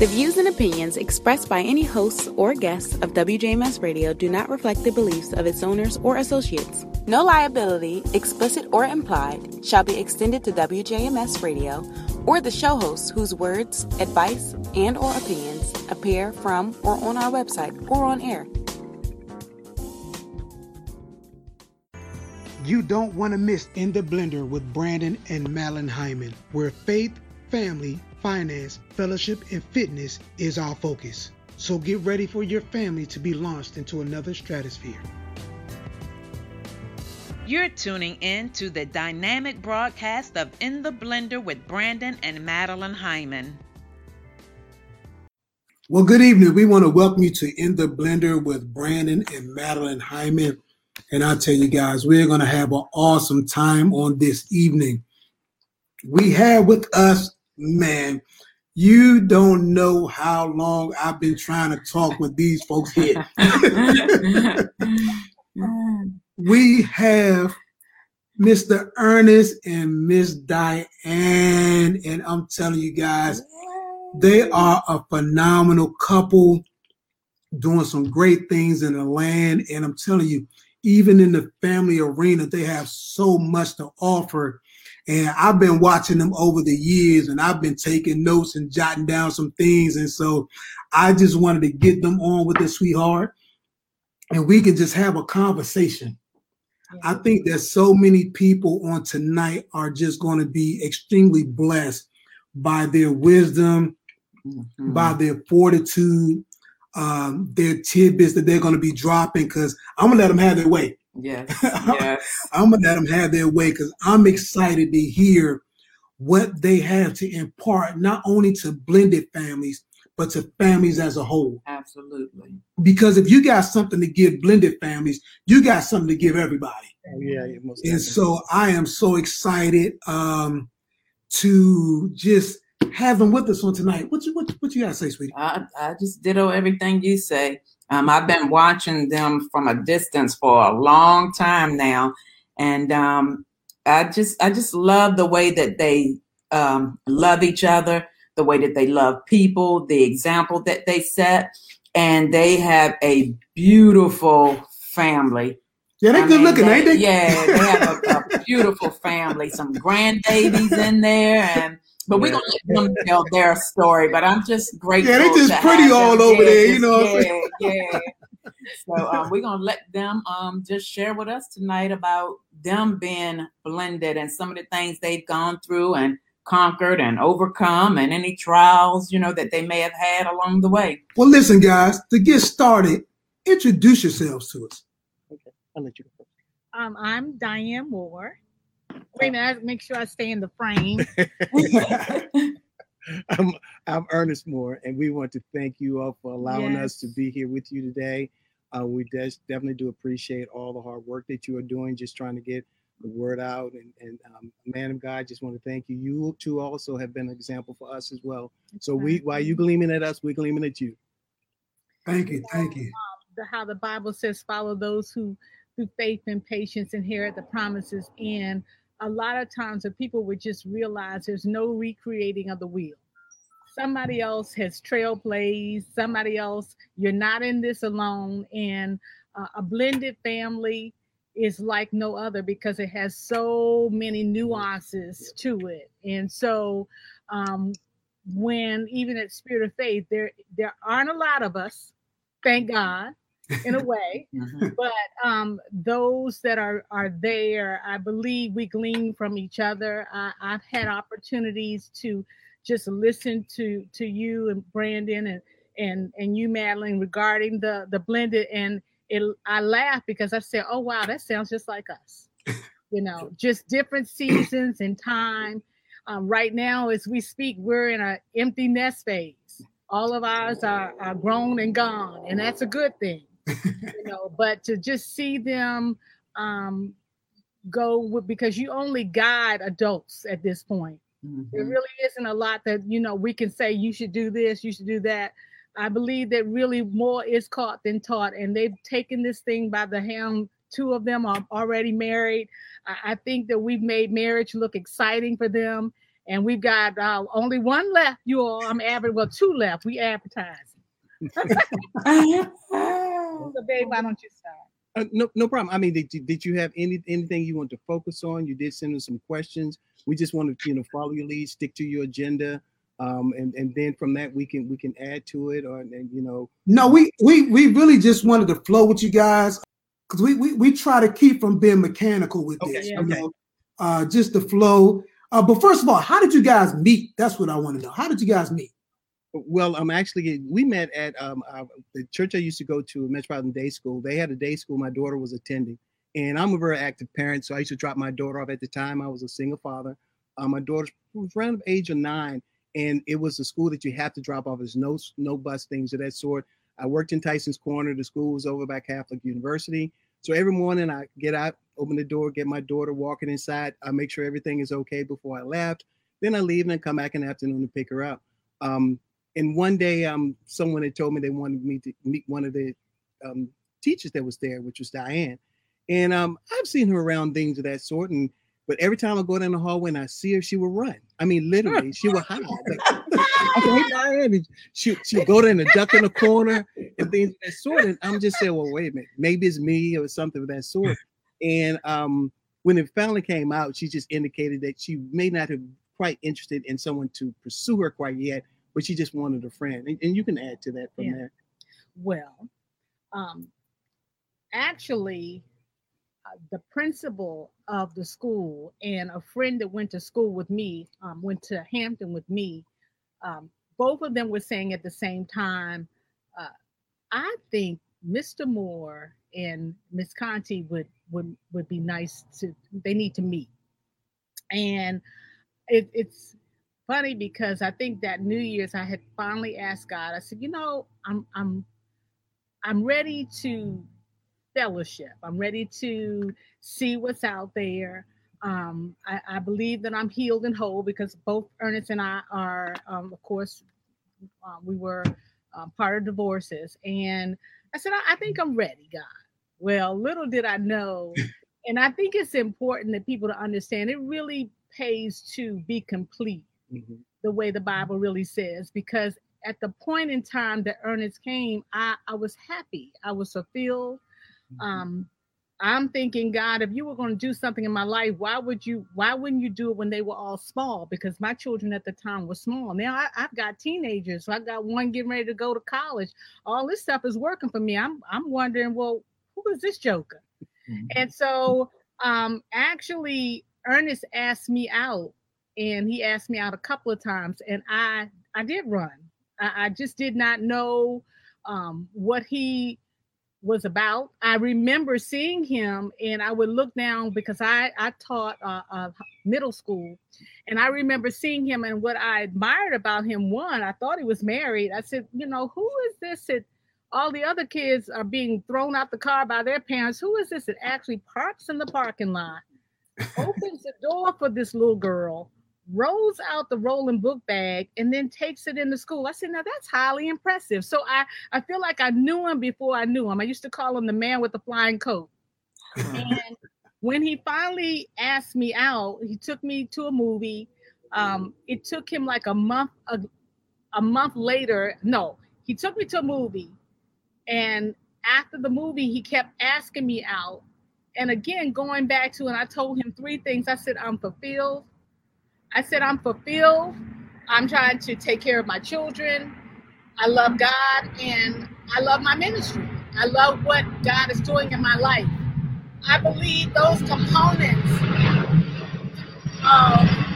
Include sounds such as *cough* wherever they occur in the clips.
The views and opinions expressed by any hosts or guests of WJMS Radio do not reflect the beliefs of its owners or associates. No liability, explicit or implied, shall be extended to WJMS Radio or the show hosts whose words, advice, and or opinions appear from or on our website or on air. You don't want to miss In the Blender with Brandon and Madeline Hyman, where faith, family, finance, fellowship, and fitness is our focus. So get ready for your family to be launched into another stratosphere. You're tuning in to the dynamic broadcast of In the Blender with Brandon and Madeline Hyman. Well, good evening. We want to welcome you to In the Blender with Brandon and Madeline Hyman. And I tell you guys, we're going to have an awesome time on this evening. We have with us, man, you don't know how long I've been trying to talk with these folks here. *laughs* we have Mr. Ernest and Miss Diane, and I'm telling you guys, they are a phenomenal couple doing some great things in the land. And I'm telling you, even in the family arena, they have so much to offer. And I've been watching them over the years and I've been taking notes and jotting down some things. And so I just wanted to get them on with the sweetheart and we can just have a conversation. I think that so many people on tonight are just going to be extremely blessed by their wisdom, mm-hmm. by their fortitude, um, their tidbits that they're going to be dropping. Because I'm gonna let them have their way. Yes, *laughs* yes. I'm gonna let them have their way because I'm excited to hear what they have to impart, not only to blended families, but to families as a whole. Absolutely. Because if you got something to give blended families, you got something to give everybody. Yeah, and so I am so excited um, to just have them with us on tonight. What you what, what you got to say, sweetie? I, I just ditto everything you say. Um, I've been watching them from a distance for a long time now, and um, I just I just love the way that they um, love each other the way that they love people, the example that they set, and they have a beautiful family. Yeah, they I good mean, looking, they, ain't they? Yeah, they have a, a *laughs* beautiful family, some grandbabies in there, and but we're gonna let them tell their story. But I'm just grateful. *laughs* Yeah, they just pretty all them. over yeah, there, you know. Yeah, yeah. so um, we're gonna let them um, just share with us tonight about them being blended and some of the things they've gone through and conquered and overcome and any trials, you know, that they may have had along the way. Well, listen, guys, to get started, introduce yourselves to us. Okay, I'll let you go first. Um, I'm Diane Moore. Wait a minute, make sure I stay in the frame. *laughs* *laughs* I'm, I'm Ernest Moore, and we want to thank you all for allowing yes. us to be here with you today. Uh, we des- definitely do appreciate all the hard work that you are doing, just trying to get the word out. And, and um, man of God, just want to thank you. You too also have been an example for us as well. So we, while you gleaming at us, we're gleaming at you. Thank you, thank you. Um, how the Bible says, follow those who through faith and patience inherit the promises. And a lot of times, if people would just realize there's no recreating of the wheel. Somebody else has trailblazed. Somebody else. You're not in this alone. And uh, a blended family is like no other because it has so many nuances to it. And so um, when even at Spirit of Faith, there there aren't a lot of us, thank God, in a way. *laughs* Mm-hmm. But um, those that are are there, I believe we glean from each other. I, I've had opportunities to just listen to to you and Brandon and and and you, Madeline, regarding the the blended and it I laugh because I said, "Oh wow, that sounds just like us." *laughs* you know, just different seasons and time. Um, right now, as we speak, we're in an empty nest phase. All of ours are, are grown and gone, and that's a good thing. You know, but to just see them um, go with, because you only guide adults at this point. Mm-hmm. There really isn't a lot that you know we can say you should do this, you should do that. I believe that really more is caught than taught, and they've taken this thing by the hand. Two of them are already married. I, I think that we've made marriage look exciting for them, And we've got uh, only one left, you all. I'm average, well, two left. We advertise. *laughs* *laughs* so, babe, why don't you start? Uh, no, no problem. I mean, did you, did you have any anything you want to focus on? You did send us some questions. We just want to, you know, follow your lead, stick to your agenda, um, and and then from that we can we can add to it, or and you know. No, we we we really just wanted to flow with you guys because we, we we try to keep from being mechanical with Okay, this. You okay. know, uh, just the flow. Uh, but first of all, how did you guys meet? That's what I want to know. How did you guys meet? Well, I'm actually we met at um uh, the church I used to go to, Metropolitan Day School. They had a day school my daughter was attending, and I'm a very active parent, so I used to drop my daughter off. At the time, I was a single father. Uh, my daughter was around the age of nine, and it was a school that you have to drop off. There's no no bus things of that sort. I worked in Tyson's Corner. The school was over by Catholic University. So every morning I get out, open the door, get my daughter walking inside. I make sure everything is okay before I left. Then I leave and then come back in the afternoon to pick her up. Um, and one day, um, someone had told me they wanted me to meet one of the um, teachers that was there, which was Diane. And um, I've seen her around things of that sort. And but every time I go down the hallway and I see her, she will run. I mean, literally, she will hide. Like, *laughs* hey, Diane. She she would go there and duck in the corner and things of that sort. And I'm just saying, well, wait a minute, maybe it's me or something of that sort. And um, when it finally came out, she just indicated that she may not have quite interested in someone to pursue her quite yet, but she just wanted a friend. And, and you can add to that from Yeah. there. Well, um, actually, uh, the principal of the school and a friend that went to school with me, um, went to Hampton with me, um, both of them were saying at the same time, uh, I think Mr. Moore and Miss Conti would would would be nice to. They need to meet, and it, it's funny because I think that New Year's I had finally asked God. I said, you know, I'm I'm I'm ready to fellowship. I'm ready to see what's out there. Um, I, I believe that I'm healed and whole because both Ernest and I are, um, of course, uh, we were um, part of divorces. And I said, I, I think I'm ready, God. Well, little did I know. *laughs* And I think it's important that people to understand it really pays to be complete Mhm. the way the Bible really says, because at the point in time that Ernest came, I, I was happy. I was fulfilled. Um, I'm thinking, God, if you were going to do something in my life, why would you? Why wouldn't you do it when they were all small? Because my children at the time were small. Now I, I've got teenagers, so I got one getting ready to go to college. All this stuff is working for me. I'm I'm wondering, well, who is this joker? And so, um, actually, Ernest asked me out, and he asked me out a couple of times, and I I did run. I, I just did not know um, what he was about. I remember seeing him, and I would look down because I I taught uh, uh, middle school, and I remember seeing him. And what I admired about him, one, I thought he was married. I said, you know, who is this that all the other kids are being thrown out the car by their parents? Who is this that actually parks in the parking lot, opens the door for this little girl? Rolls out the rolling book bag and then takes it into school. I said, now that's highly impressive. So I, I feel like I knew him before I knew him. I used to call him the man with the flying coat. *laughs* And when he finally asked me out, he took me to a movie. Um, it took him like a month, a, a month later. No, he took me to a movie. And after the movie, he kept asking me out. And again, going back to, and I told him three things. I said, I'm fulfilled. I said, I'm fulfilled. I'm trying to take care of my children. I love God and I love my ministry. I love what God is doing in my life. I believe those components. Um,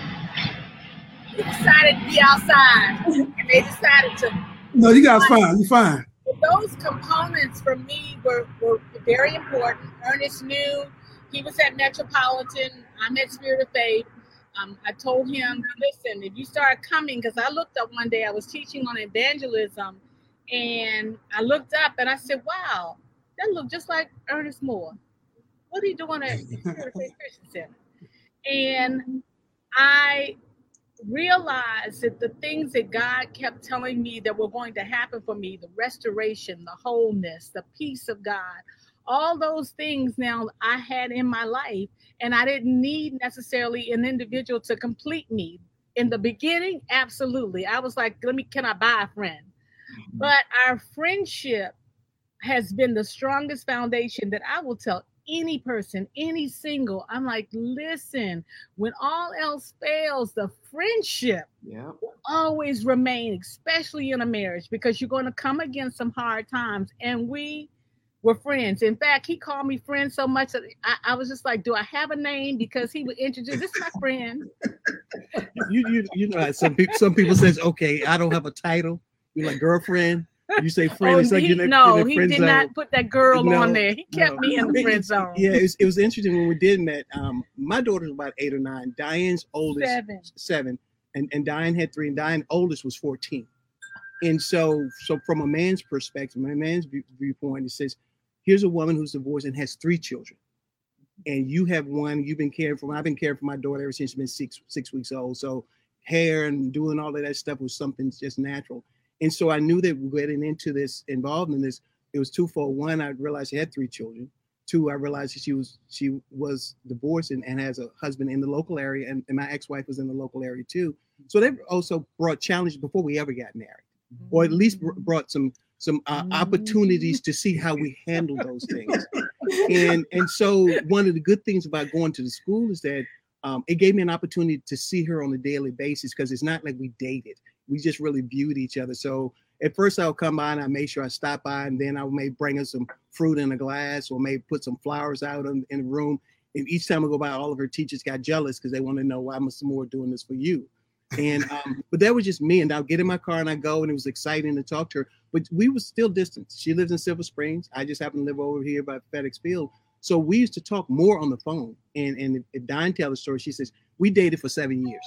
decided to be outside and they decided to. No, you guys fine. You're fine. Those components for me were, were very important. Ernest knew he was at Metropolitan. I'm at Spirit of Faith. Um, I told him, listen, if you start coming, because I looked up one day, I was teaching on evangelism, and I looked up and I said, wow, that looked just like Ernest Moore. What are you doing at Spirit of Faith Christian Center? And I realized that the things that God kept telling me that were going to happen for me the restoration, the wholeness, the peace of God all those things now I had in my life, and I didn't need necessarily an individual to complete me. In the beginning, absolutely. I was like, let me, can I buy a friend? Mm-hmm. But our friendship has been the strongest foundation that I will tell any person, any single. I'm like, listen, when all else fails, the friendship yeah. will always remain, especially in a marriage, because you're going to come against some hard times. And we were friends. In fact, he called me friend so much that I, I was just like, do I have a name? Because he would introduce this is my friend. You you you know some people some people says, okay, I don't have a title. You're like girlfriend. You say friend. Oh, it's like he, you're no, in he did zone. not put that girl No, on there. He kept no. me in the friend *laughs* zone. Yeah, it was, it was interesting when we did that. Um, my daughter's about eight or nine. Diane's oldest Seven. seven, and and Diane had three, and Diane's oldest was fourteen. And so, so from a man's perspective, my man's viewpoint, it says, here's a woman who's divorced and has three children, and you have one. You've been caring for. I've been caring for my daughter ever since she's been six six weeks old. So hair and doing all of that stuff was something just natural. And so I knew that getting into this, involved in this, it was twofold. One, I realized she had three children. Two, I realized she was she was divorced and, and has a husband in the local area, and, and my ex-wife was in the local area too. So they also brought challenges before we ever got married, or at least br- brought some some uh, opportunities to see how we handle those things. *laughs* And and so one of the good things about going to the school is that um, it gave me an opportunity to see her on a daily basis because it's not like we dated. We just really viewed each other. So at first I would come by and I made sure I stopped by and then I may bring her some fruit in a glass or maybe put some flowers out in, in the room. And each time I go by, all of her teachers got jealous because they want to know why Mr. Moore doing this for you. And um, but that was just me. And I'll get in my car and I go, and it was exciting to talk to her. But we were still distant. She lives in Silver Springs. I just happen to live over here by FedEx Field. So we used to talk more on the phone. And and if Diane tell the story, she says we dated for seven years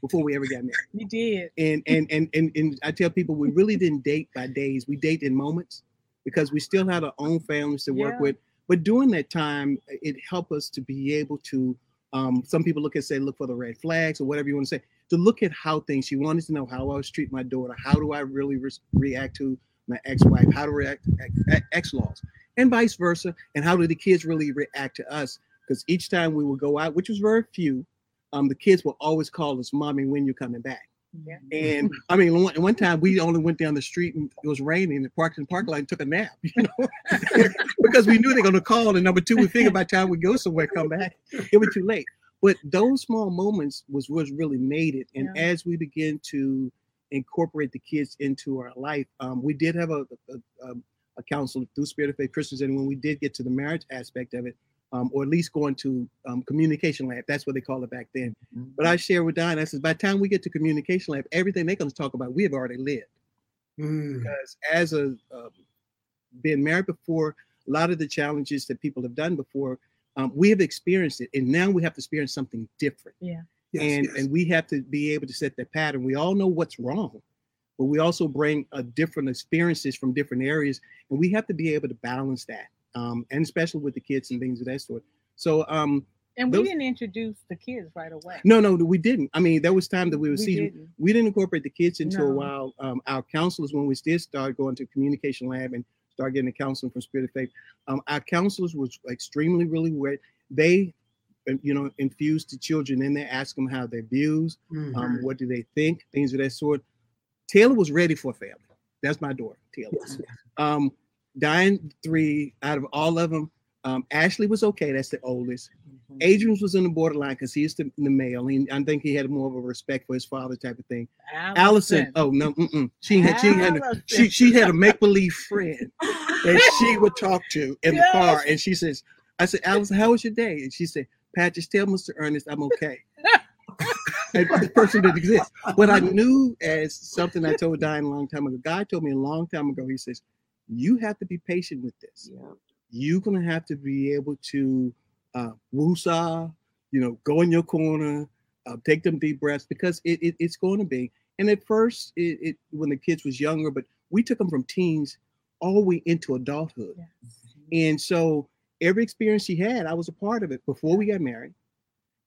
before we ever got married. You did. And and and and, and I tell people we really didn't date by days. We date in moments because we still had our own families to work Yeah. with. But during that time, it helped us to be able to. Um, some people look and say, look for the red flags or whatever you want to say. To look at how things. She wanted to know how I was treating my daughter. How do I really re- react to my ex-wife? How to react to ex-laws, and vice versa. And how do the kids really react to us? Because each time we would go out, which was very few, um, the kids will always call us, "Mommy, when you're coming back?" Yeah. And I mean, one, one time we only went down the street and it was raining and parked in the parking lot and took a nap, *laughs* you know, *laughs* because we knew they're going to call. And number two, we figured by the time we go somewhere, come back, it was too late. But those small moments was was really made it. And Yeah. as we begin to incorporate the kids into our life, um, we did have a, a, a, a counsel through Spirit of Faith Christians. And when we did get to the marriage aspect of it, um, or at least going to um, communication lab, that's what they call it back then. But I share with Diane, I said, by the time we get to communication lab, everything they're going to talk about, we have already lived. Mm. Because as a um, been married before, a lot of the challenges that people have done before, um, we have experienced it, and now we have to experience something different. Yeah. Yes, and yes. and we have to be able to set that pattern. We all know what's wrong, but we also bring a different experiences from different areas, and we have to be able to balance that. Um, and especially with the kids and things of that sort. So um, And we Those- didn't introduce the kids right away. no, no, we didn't. I mean, there was time that we were we see. didn't. We didn't incorporate the kids until a while. Um, our counselors, when we did start going to communication lab and start getting the counseling from Spirit of Faith, um, our counselors was extremely really great. They, uh, you know, infused the children in there, ask them how their views, Mhm. um, what do they think, things of that sort. Taylor was ready for a family. That's my daughter, Taylor. Yes. Um, Diane, three out of all of them. Um, Ashley was okay. That's the oldest. Mm-hmm. Adrian was on the borderline because he's the, the male. He, I think he had more of a respect for his father type of thing. Allison, oh no, mm-mm. she had she had a, she she had a make believe friend that she *laughs* would talk to in the car, and she says, "I said, Allison, how was your day?" And she said, "Pat, just tell Mr. Ernest I'm okay." *laughs* the person didn't exist. What I knew as something I told Diane a long time ago. God told me a long time ago. He says, "You have to be patient with this. Yeah. You're gonna have to be able to uh, woosah, you know, go in your corner, uh, take them deep breaths because it, it it's going to be. And at first, it, it when the kids was younger, but we took them from teens all the way into adulthood. And so every experience she had, I was a part of it before we got married.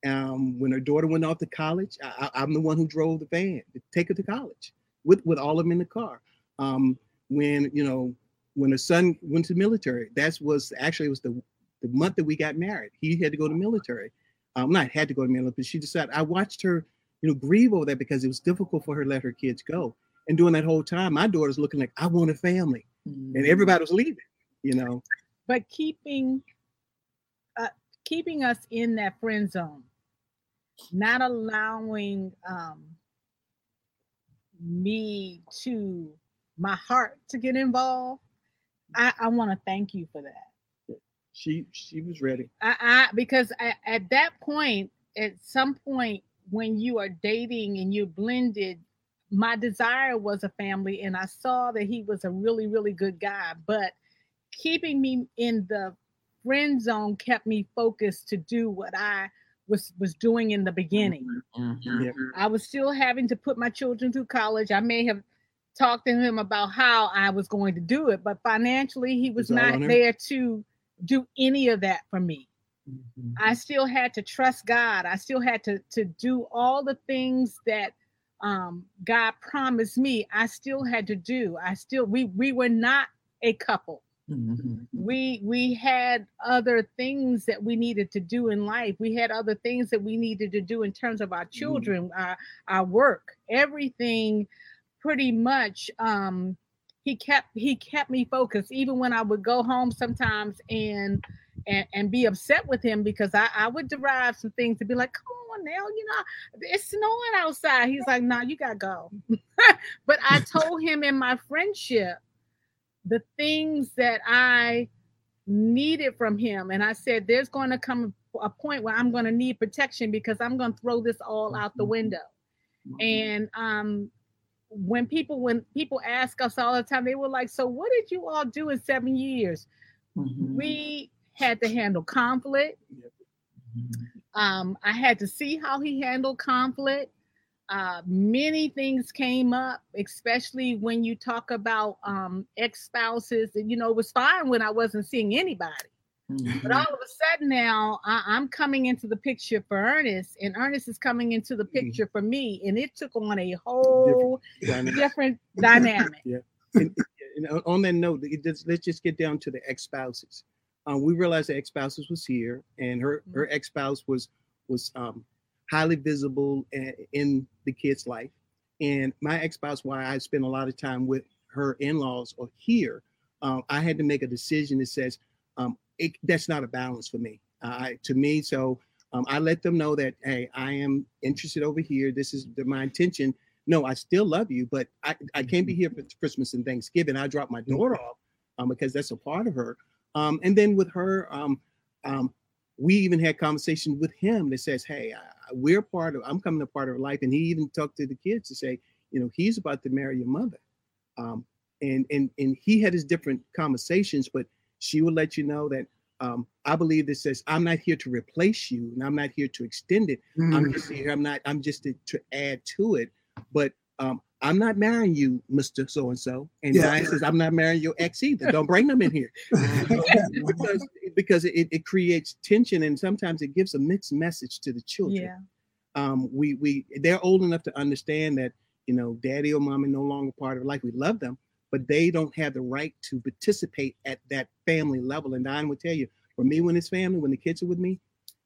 Um, when her daughter went off to college, I, I'm the one who drove the van to take her to college with with all of them in the car. Um, when you know when her son went to the military, that was actually it was the the month that we got married. He had to go to military. Um, not had to go to military, but she decided. I watched her you know, grieve over that because it was difficult for her to let her kids go. And during that whole time, my daughter's looking like, I want a family. Mm-hmm. And everybody was leaving, you know. But keeping uh, keeping us in that friend zone, not allowing um, me to my heart to get involved. I, I want to thank you for that. She she was ready. I, I because I, at that point, at some point when you are dating and you're blended, my desire was a family, and I saw that he was a really really good guy. But keeping me in the friend zone kept me focused to do what I was was doing in the beginning. Mm-hmm. I was still having to put my children through college. I may have talked to him about how I was going to do it, but financially he was not there to do any of that for me. Mm-hmm. I still had to trust God. I still had to to do all the things that um, God promised me. I still had to do. I still we we were not a couple. Mm-hmm. We we had other things that we needed to do in life. We had other things that we needed to do in terms of our mm-hmm. children, mm-hmm. our our work, everything. Pretty much, um, he kept he kept me focused. Even when I would go home sometimes and and, and be upset with him because I, I would derive some things to be like, come on now, you know, it's snowing outside. He's like, nah, you gotta go. *laughs* but I told him in my friendship the things that I needed from him. And I said, there's going to come a point where I'm going to need protection because I'm going to throw this all out the mm-hmm. window. Mm-hmm. And um, when people when people ask us all the time, they were like, "So what did you all do in seven years?" Mm-hmm. We had to handle conflict. Mm-hmm. Um, I had to see how he handled conflict. Uh, many things came up, especially when you talk about um, ex spouses. You know, it was fine when I wasn't seeing anybody. Mm-hmm. But all of a sudden now I, am coming into the picture for Ernest, and Ernest is coming into the mm-hmm. picture for me, and it took on a whole different, different *laughs* dynamic. Yeah. And, and, on that note, just, let's just get down to the ex spouses. Um, we realized the ex spouses was here, and her mm-hmm. her ex spouse was was um, highly visible in the kid's life. And my ex spouse, why I spend a lot of time with her in laws or here, um, I had to make a decision that says um, it, that's not a balance for me. Uh, to me, so um, I let them know that hey, I am interested over here. This is the, my intention. No, I still love you, but I, I can't be here for Christmas and Thanksgiving. I drop my daughter off um, because that's a part of her. Um, and then with her, um, um, we even had conversation with him that says, "Hey, we're part of. I'm coming a part of her life." And he even talked to the kids to say, "You know, he's about to marry your mother," um, and and and he had his different conversations, but she will let you know that um, I believe this says, "I'm not here to replace you, and I'm not here to extend it. Mm. I'm just here. I'm not. I'm just to, to add to it, but." Um, I'm not marrying you, Mr. So and so. And yeah. Ryan says, I'm not marrying your ex either. Don't bring them in here. *laughs* because because it, it creates tension and sometimes it gives a mixed message to the children. Yeah. Um, we we they're old enough to understand that you know daddy or mommy no longer part of life. We love them, but they don't have the right to participate at that family level. And Don would tell you, for me, when it's family, when the kids are with me,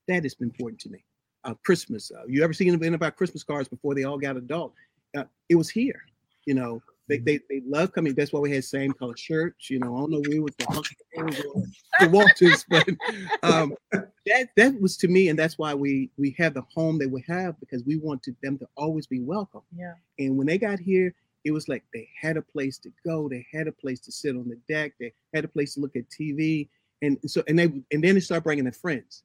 that has been important to me. Uh, Christmas. Uh, you ever seen anything about Christmas cards before they all got adult? Uh, it was here. You know, they, they, they love coming. That's why we had same color shirts. You know, I don't know we was the, the Walters, *laughs* but um, that that was to me, and that's why we we have the home that we have because we wanted them to always be welcome. Yeah. And when they got here, it was like they had a place to go, they had a place to sit on the deck, they had a place to look at TV, and so and they and then they start bringing their friends,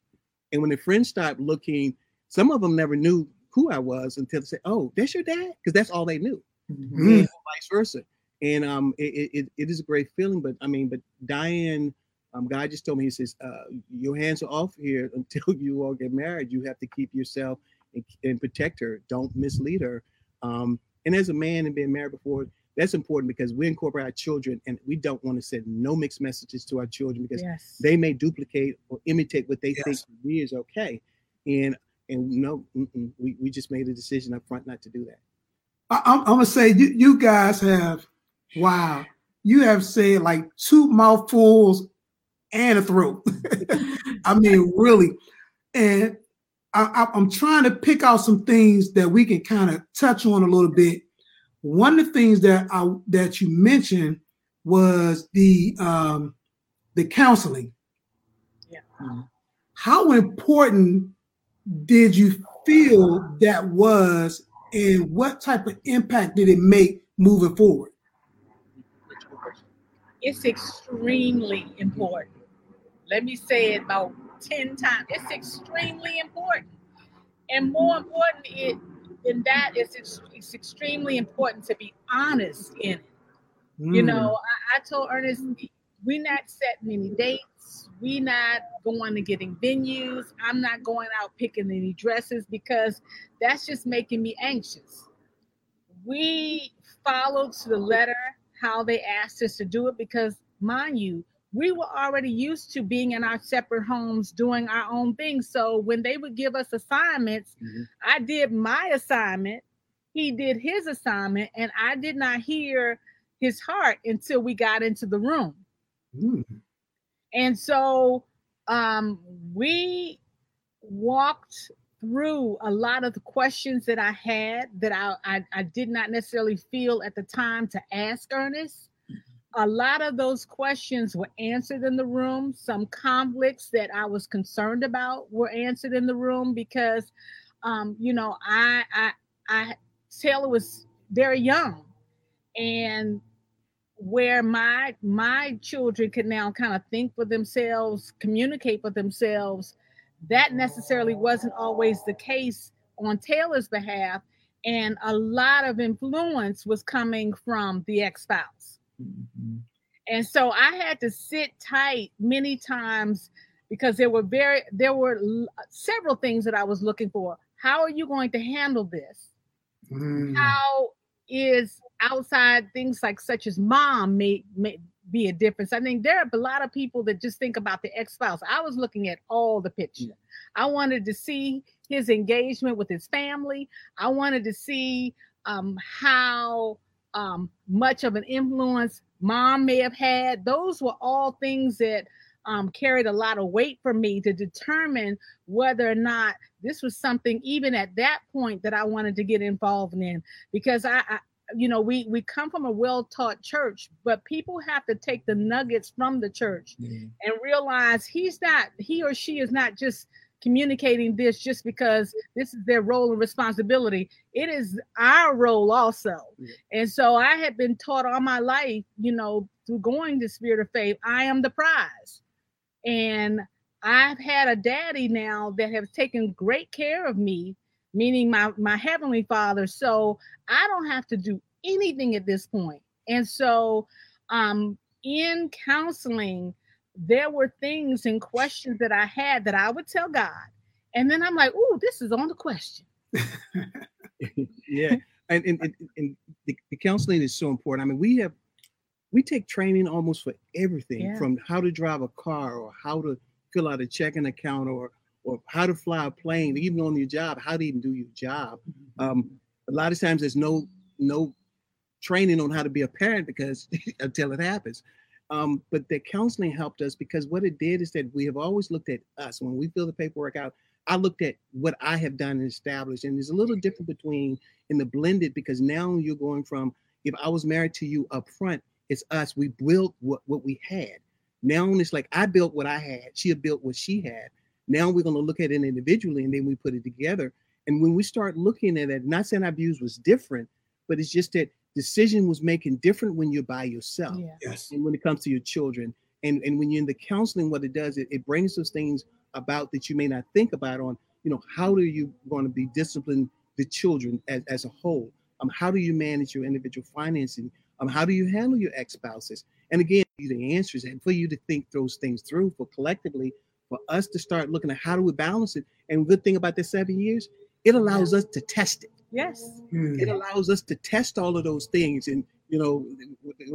and when the friends stopped looking, some of them never knew who I was until they said, "Oh, that's your dad," because that's all they knew mm-hmm. vice versa. And um, it, it, it is a great feeling. But I mean, but Diane, um, God just told me, He says, uh, your hands are off here *laughs* until you all get married. You have to keep yourself and, and protect her. Don't mislead her. Um, and as a man and being married before, that's important because we incorporate our children and we don't want to send no mixed messages to our children because yes. they may duplicate or imitate what they yes. think is okay. And and no, we, we just made a decision up front not to do that. I, am gonna say you, you guys have wow, you have said like two mouthfuls and a throat. *laughs* I mean, really. And I, am trying to pick out some things that we can kind of touch on a little bit. One of the things that I that you mentioned was the um, the counseling. Yeah. How important did you feel that was, and what type of impact did it make moving forward? It's extremely important. Let me say it about 10 times. It's extremely important. And more important it, than that is it's, it's extremely important to be honest in it. Mm. You know, I, I told Ernest, we not setting any dates. We not going to getting venues. I'm not going out picking any dresses because that's just making me anxious. We followed to the letter how they asked us to do it because, mind you, we were already used to being in our separate homes doing our own things. So when they would give us assignments, mm-hmm. I did my assignment, he did his assignment, and I did not hear his heart until we got into the room. Mm. And so um, we walked through a lot of the questions that I had that I, I, I did not necessarily feel at the time to ask Ernest a lot of those questions were answered in the room. Some conflicts that I was concerned about were answered in the room because, um, you know, I, I, I, Taylor was very young, and where my my children can now kind of think for themselves, communicate for themselves, that necessarily wasn't always the case on Taylor's behalf, and a lot of influence was coming from the ex-spouse Mm-hmm. And so I had to sit tight many times because there were very there were several things that I was looking for. How are you going to handle this? Mm. How is outside things like such as mom may, may be a difference. I think there are a lot of people that just think about the ex-spouse. I was looking at all the picture. I wanted to see his engagement with his family. I wanted to see um, how um, much of an influence mom may have had. Those were all things that um, carried a lot of weight for me to determine whether or not this was something, even at that point, that I wanted to get involved in. Because I, I you know, we we come from a well-taught church, but people have to take the nuggets from the church mm-hmm. and realize he's not, he or she is not just communicating this just because this is their role and responsibility. It is our role also. And so I have been taught all my life, you know, through going to Spirit of Faith, I am the prize. And I've had a daddy now that has taken great care of me, meaning my, my heavenly father. So I don't have to do anything at this point. And so um in counseling, there were things and questions that I had that I would tell God. And then I'm like, oh, this is on the question. *laughs* yeah. And, and, and, and the, the, counseling is so important. I mean, we have, we take training almost for everything yeah. from how to drive a car or how to fill out a checking account or, or how to fly a plane, even on your job, how to even do your job. Mm-hmm. Um, a lot of times there's no, no training on how to be a parent because *laughs* until it happens. Um, but the counseling helped us because what it did is that we have always looked at us when we fill the paperwork out. I looked at what I have done and established, and there's a little different between in the blended because now you're going from if I was married to you up front, it's us. We built what, what we had. Now it's like I built what I had, she had built what she had. Now we're going to look at it individually and then we put it together. And when we start looking at it, not saying views was different, but it's just that decision was making different when you're by yourself. Yeah. Yes. And when it comes to your children. And, and when you're in the counseling, what it does, it, it brings those things about that you may not think about on, you know, how are you going to be disciplined the children as, as a whole? Um, how do you manage your individual financing? Um, how do you handle your ex-spouses? And again, the answers and for you to think those things through for collectively, for us to start looking at how do we balance it. And good thing about the seven years, it allows yeah. us to test it. Yes. It allows us to test all of those things. And, you know,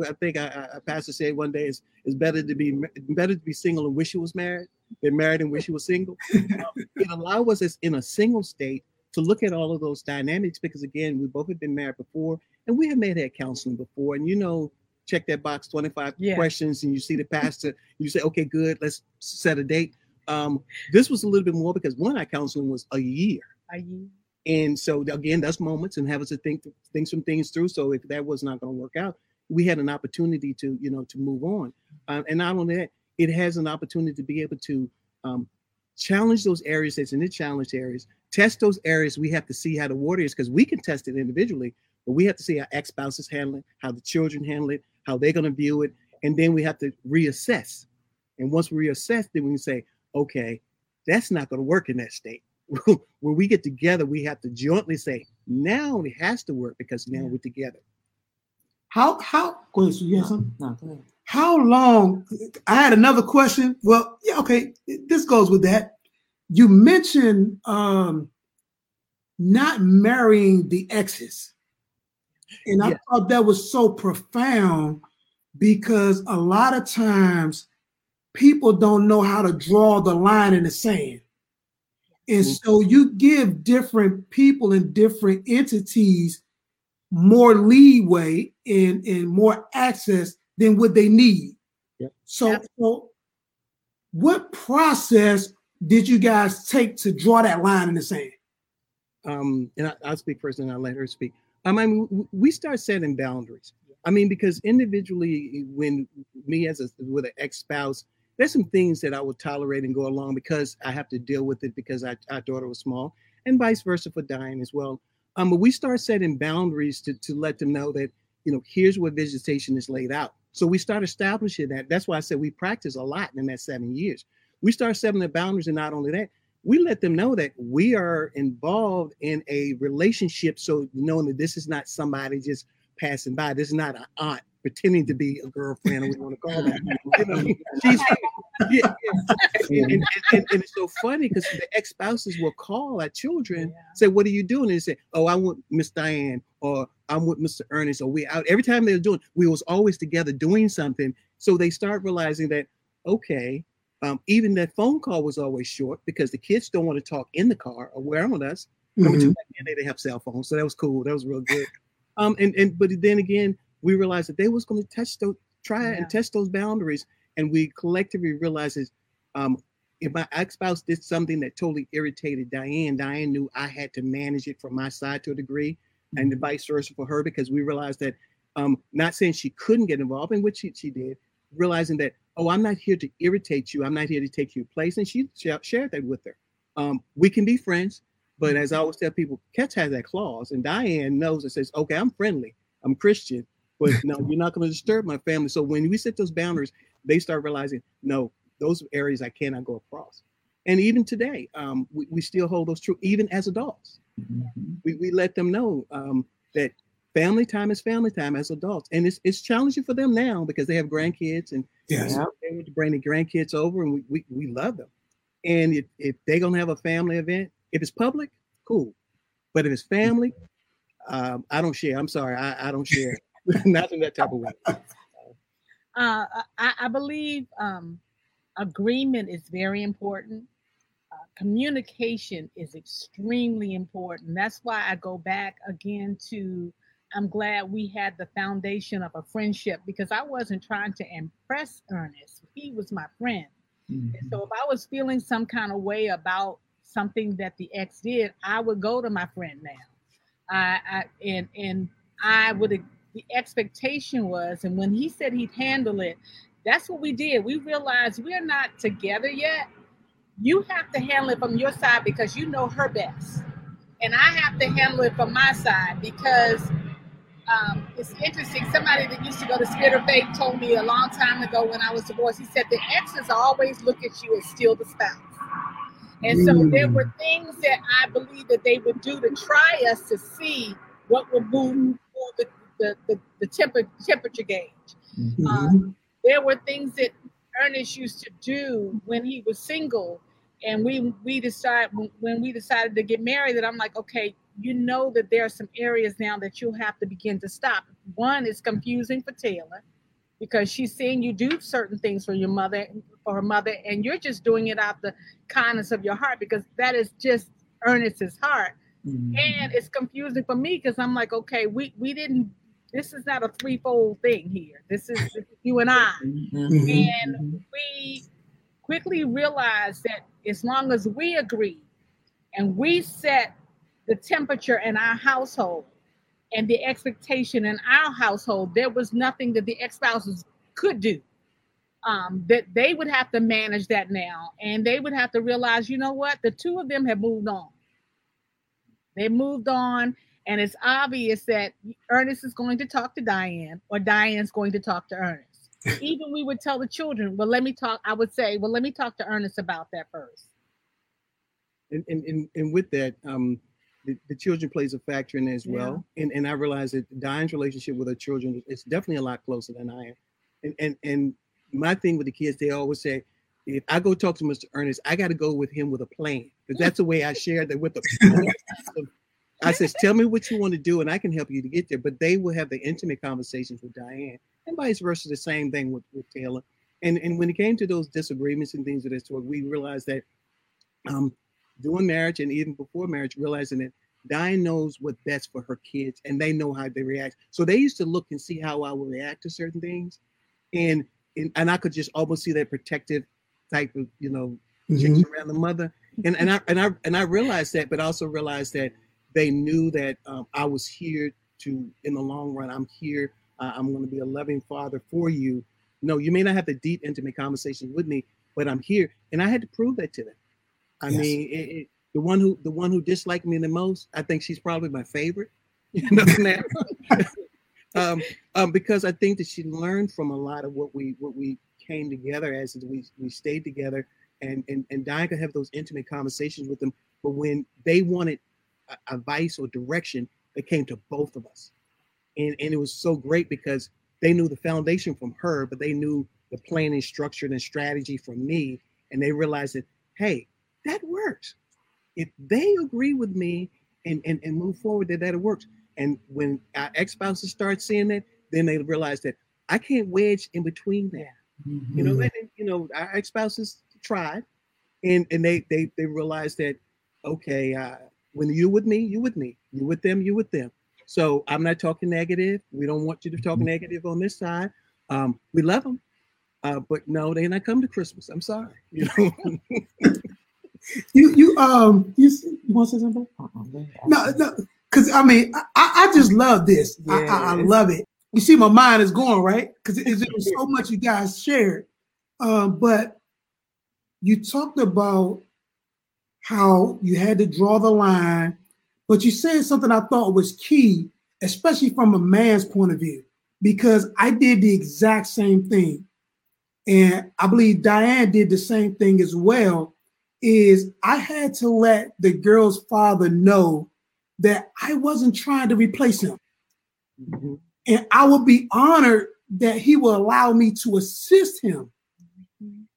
I think a pastor said one day it's, it's better to be better to be single and wish you was married than married and wish you was single. *laughs* um, it allows us in a single state to look at all of those dynamics because again, we both have been married before and we have made that counseling before. And you know, check that box 25 yeah. questions and you see the pastor, you say, okay, good, let's set a date. Um, this was a little bit more because one night counseling was a year. Are you? And so again, that's moments and have us to think think some things through. So if that was not going to work out, we had an opportunity to you know to move on. Um, and not only that, it has an opportunity to be able to um, challenge those areas that's in the challenge areas, test those areas. We have to see how the water is because we can test it individually, but we have to see how ex spouses handle it, how the children handle it, how they're going to view it, and then we have to reassess. And once we reassess, then we can say, okay, that's not going to work in that state. *laughs* When we get together, we have to jointly say, now it has to work because now we're together. How how go ahead, so you have something? No, go ahead. How long? I had another question. Well, yeah, okay. This goes with that. You mentioned um not marrying the exes. And I Yeah. thought that was so profound because a lot of times people don't know how to draw the line in the sand. And Mhm. so you give different people and different entities more leeway and, and more access than what they need. Yep. So, Yep. so what process did you guys take to draw that line in the sand? um, and I, I'll speak first and I'll let her speak. Um, I mean, we start setting boundaries. I mean, because individually, when me as a with an ex spouse, there's some things that I would tolerate and go along because I have to deal with it because I, our daughter was small, and vice versa for Diane as well. Um, but we start setting boundaries to to let them know that you know here's what visitation is laid out. So we start establishing that. That's why I said we practice a lot in that seven years. We start setting the boundaries, and not only that, we let them know that we are involved in a relationship. So knowing that this is not somebody just passing by, this is not an aunt pretending to be a girlfriend, or we want to call that. You know, *laughs* she's yeah, yeah. And, and, and, it's so funny because the ex spouses will call our children, Yeah. say, "What are you doing?" And they say, "Oh, I'm with Miss Diane," or "I'm with Mr. Ernest," or "We out." Every time they're doing, we was always together doing something. So they start realizing that, okay, um, even that phone call was always short because the kids don't want to talk in the car or around us. Number two, they have cell phones, so that was cool. That was real good. Um, and and but then again, we realized that they was going to test those, try Yeah. and test those boundaries, and we collectively realizes, um, if my ex spouse did something that totally irritated Diane, Diane knew I had to manage it from my side to a degree, and the vice versa for her because we realized that, um, not saying she couldn't get involved, in which she, she did, realizing that oh, I'm not here to irritate you, I'm not here to take your place, and she sh- shared that with her. Um, we can be friends, but as I always tell people, Catch has that clause, and Diane knows and says, okay, I'm friendly, I'm Christian, but no, you're not going to disturb my family. So when we set those boundaries, they start realizing, no, those areas I cannot go across. And even today, um, we, we still hold those true, even as adults. We, we let them know um, that family time is family time as adults. And it's, it's challenging for them now because they have grandkids and Yes. Yeah. they want to bring the grandkids over and we, we, we love them. And if, if they're going to have a family event, if it's public, cool. But if it's family, um, I don't share. I'm sorry. I, I don't share. *laughs* Not in that type of way. *laughs* Uh, I, I believe um, agreement is very important. Uh, communication is extremely important. That's why I go back again to I'm glad we had the foundation of a friendship because I wasn't trying to impress Ernest. He was my friend. And so if I was feeling some kind of way about something that the ex did, I would go to my friend now. I, I and and I would the expectation was, and when he said he'd handle it, that's what we did. We realized we're not together yet. You have to handle it from your side because you know her best. And I have to handle it from my side because um, it's interesting. Somebody that used to go to Spirit of Faith told me a long time ago when I was divorced, he said the exes always look at you as still the spouse. And so there were things that I believe that they would do to try us to see what would move, move the, the, the, the temper, temperature gauge. Um, there were things that Ernest used to do when he was single, and we we decided when, when we decided to get married that I'm like, okay, you know that there are some areas now that you'll have to begin to stop. One is confusing for Taylor because she's seeing you do certain things for your mother for her mother, and you're just doing it out the kindness of your heart because that is just Ernest's heart. And it's confusing for me because I'm like, okay, we we didn't. This is not a threefold thing here. This is you and I Mhm. and we quickly realized that as long as we agree and we set the temperature in our household and the expectation in our household, there was nothing that the ex spouses could do. Um, that they would have to manage that now, and they would have to realize, you know what, the two of them have moved on. They moved on, and it's obvious that Ernest is going to talk to Diane, or Diane's going to talk to Ernest. *laughs* Even we would tell the children, well, let me talk. I would say, well, let me talk to Ernest about that first. And and and, and with that, um, the, the children plays a factor in it as well. Yeah. And and I realize that Diane's relationship with her children is definitely a lot closer than I am. And and and my thing with the kids, they always say, if I go talk to Mr. Ernest, I got to go with him with a plan because that's the way I shared that with them. *laughs* I says, tell me what you want to do, and I can help you to get there. But they will have the intimate conversations with Diane, and vice versa, the same thing with, with Taylor. And and when it came to those disagreements and things of this sort, we realized that um, doing marriage and even before marriage, realizing that Diane knows what's best for her kids, and they know how they react. So they used to look and see how I would react to certain things, and and, and I could just almost see that protective type of you know mm-hmm. around the mother. And and I and I and I realized that, but also realized that they knew that um, I was here to, in the long run, I'm here. Uh, I'm going to be a loving father for you. No, you may not have the deep, intimate conversations with me, but I'm here, and I had to prove that to them. I yes. mean, it, it, the one who the one who disliked me the most, I think she's probably my favorite. *laughs* You know *laughs* um, um, because I think that she learned from a lot of what we what we came together as we we stayed together, and and and Diane could have those intimate conversations with them. But when they wanted advice or direction that came to both of us. And, and it was so great because they knew the foundation from her, but they knew the planning, structure, and strategy from me. And they realized that, hey, that works. If they agree with me and, and, and move forward, that, that it works. And when our ex-spouses start seeing that, then they realize that I can't wedge in between that. Mm-hmm. You know, and, you know, our ex-spouses tried and, and they they they realized that, okay, uh, when you with me, you with me. You with them, you with them. So I'm not talking negative. We don't want you to talk mm-hmm. negative on this side. Um, we love them, uh, but no, they not come to Christmas. I'm sorry. *laughs* You know. you you um you, you want to say something? Uh-uh, no, no, because I mean I, I just love this. I, I, I, love it. You see, my mind is going right because it's, it's so much you guys shared. Um, but you talked about how you had to draw the line, but you said something I thought was key, especially from a man's point of view, because I did the exact same thing. And I believe Diane did the same thing as well. Is I had to let the girl's father know that I wasn't trying to replace him. Mm-hmm. And I would be honored that he will allow me to assist him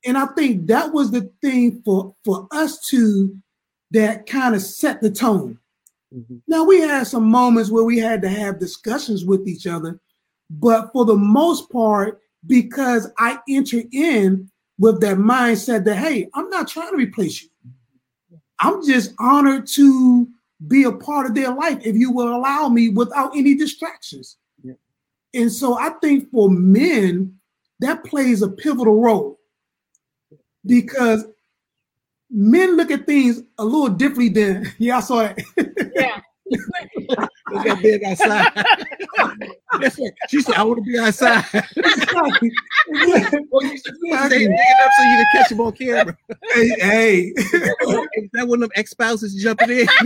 and I think that was the thing for for us to that kind of set the tone. Mm-hmm. Now we had some moments where we had to have discussions with each other, but for the most part, because I enter in with that mindset that hey, I'm not trying to replace you. I'm just honored to be a part of their life if you will allow me without any distractions. Yeah. And so I think for men, that plays a pivotal role because men look at things a little differently than *laughs* yeah, I saw it. Yeah. *laughs* Look big outside. She said, I want to be outside. well, you should stay big enough so you can catch him on camera. Hey, hey. that one of them ex-spouses jumping in. *laughs*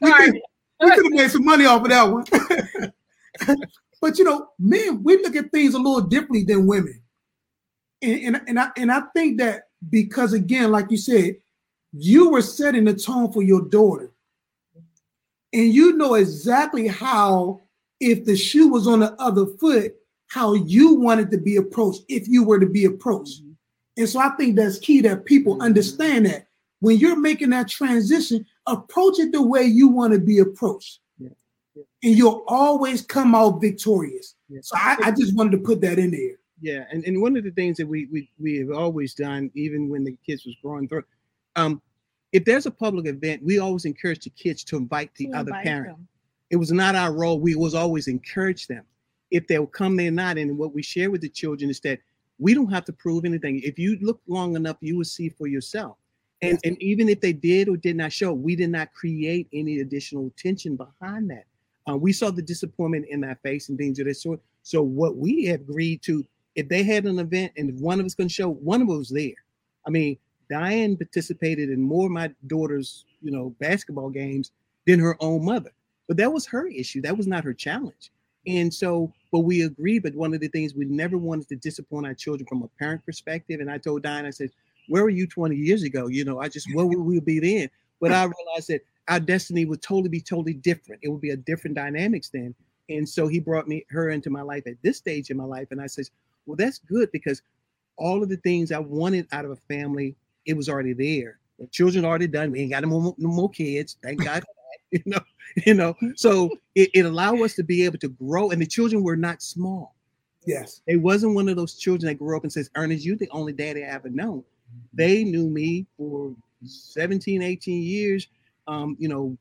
we could have made some money off of that one. but you know, men, we look at things a little differently than women and, and, and I and I think that because again, like you said, you were setting the tone for your daughter. And you know exactly how, if the shoe was on the other foot, how you wanted to be approached if you were to be approached. Mm-hmm. And so I think that's key that people mm-hmm. understand that when you're making that transition, approach it the way you want to be approached. Yeah. Yeah. And you'll always come out victorious. Yeah. So I, I just wanted to put that in there. Yeah, and, and one of the things that we we we have always done, even when the kids was growing through, um, if there's a public event, we always encourage the kids to invite the to other invite parent. Them. It was not our role. We was always encourage them. If they'll come, they're not. And what we share with the children is that we don't have to prove anything. If you look long enough, you will see for yourself. And and even if they did or did not show, we did not create any additional tension behind that. Uh, we saw the disappointment in that face and things of that sort. So what we have agreed to, if they had an event and if one of us can show, one of us was there. I mean, Diane participated in more of my daughter's, you know, basketball games than her own mother. But that was her issue. That was not her challenge. And so, but we agreed. But one of the things we never wanted to disappoint our children from a parent perspective. And I told Diane, I said, where were you 20 years ago? You know, I just, where would we be then? But I realized that our destiny would totally be totally different. It would be a different dynamics then. And so he brought me her into my life at this stage in my life. And I says, well, that's good because all of the things I wanted out of a family, it was already there. The children already done. We ain't got no more, no more kids. Thank *laughs* God *laughs* You know, *laughs* you know. So it, it allowed us to be able to grow. And the children were not small. Yes. It wasn't one of those children that grew up and says, Ernest, you the only daddy I ever known they knew me for 17 18 years um you know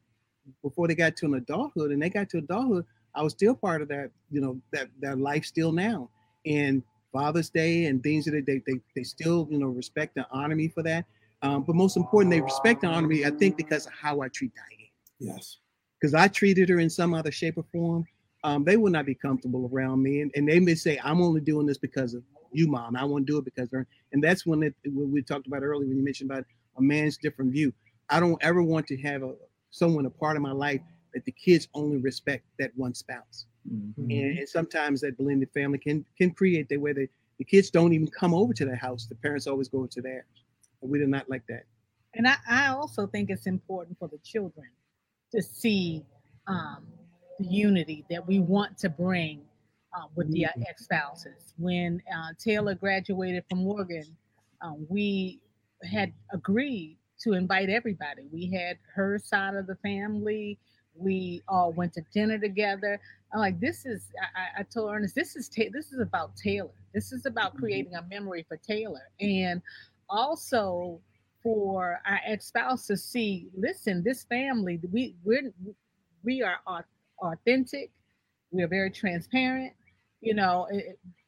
before they got to an adulthood and they got to adulthood i was still part of that you know that that life still now and father's day and things that they they, they still you know respect and honor me for that um, but most important they respect and honor me i think because of how i treat diane Yes. because i treated her in some other shape or form um, they will not be comfortable around me and, and they may say i'm only doing this because of you, mom. I want to do it because they're, and that's when it, we talked about earlier when you mentioned about a man's different view. I don't ever want to have a someone a part of my life that the kids only respect that one spouse. Mm-hmm. And, and sometimes that blended family can can create that where the, the kids don't even come over to the house. The parents always go to theirs. And we do not like that. And I, I also think it's important for the children to see um, the unity that we want to bring uh, with the uh, Mhm. ex-spouses. When uh, Taylor graduated from Morgan, uh, we had agreed to invite everybody. We had her side of the family. We all went to dinner together. I'm like, this is. I, I- told Ernest, this is Ta- this is about Taylor. This is about mm-hmm. creating a memory for Taylor, and also for our ex-spouse to see. Listen, this family, we we're we are authentic. We are very transparent. You know,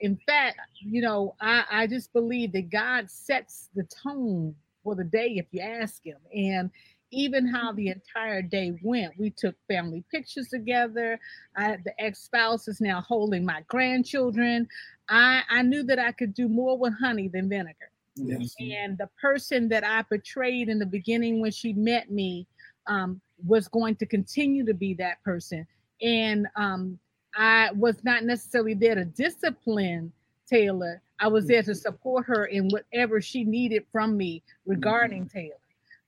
in fact, you know, I, I just believe that God sets the tone for the day if you ask Him. And even how the entire day went, we took family pictures together. I, the ex spouse is now holding my grandchildren. I, I knew that I could do more with honey than vinegar Yes. and the person that I portrayed in the beginning when she met me um, was going to continue to be that person. And um, I was not necessarily there to discipline Taylor. I was there to support her in whatever she needed from me regarding Taylor.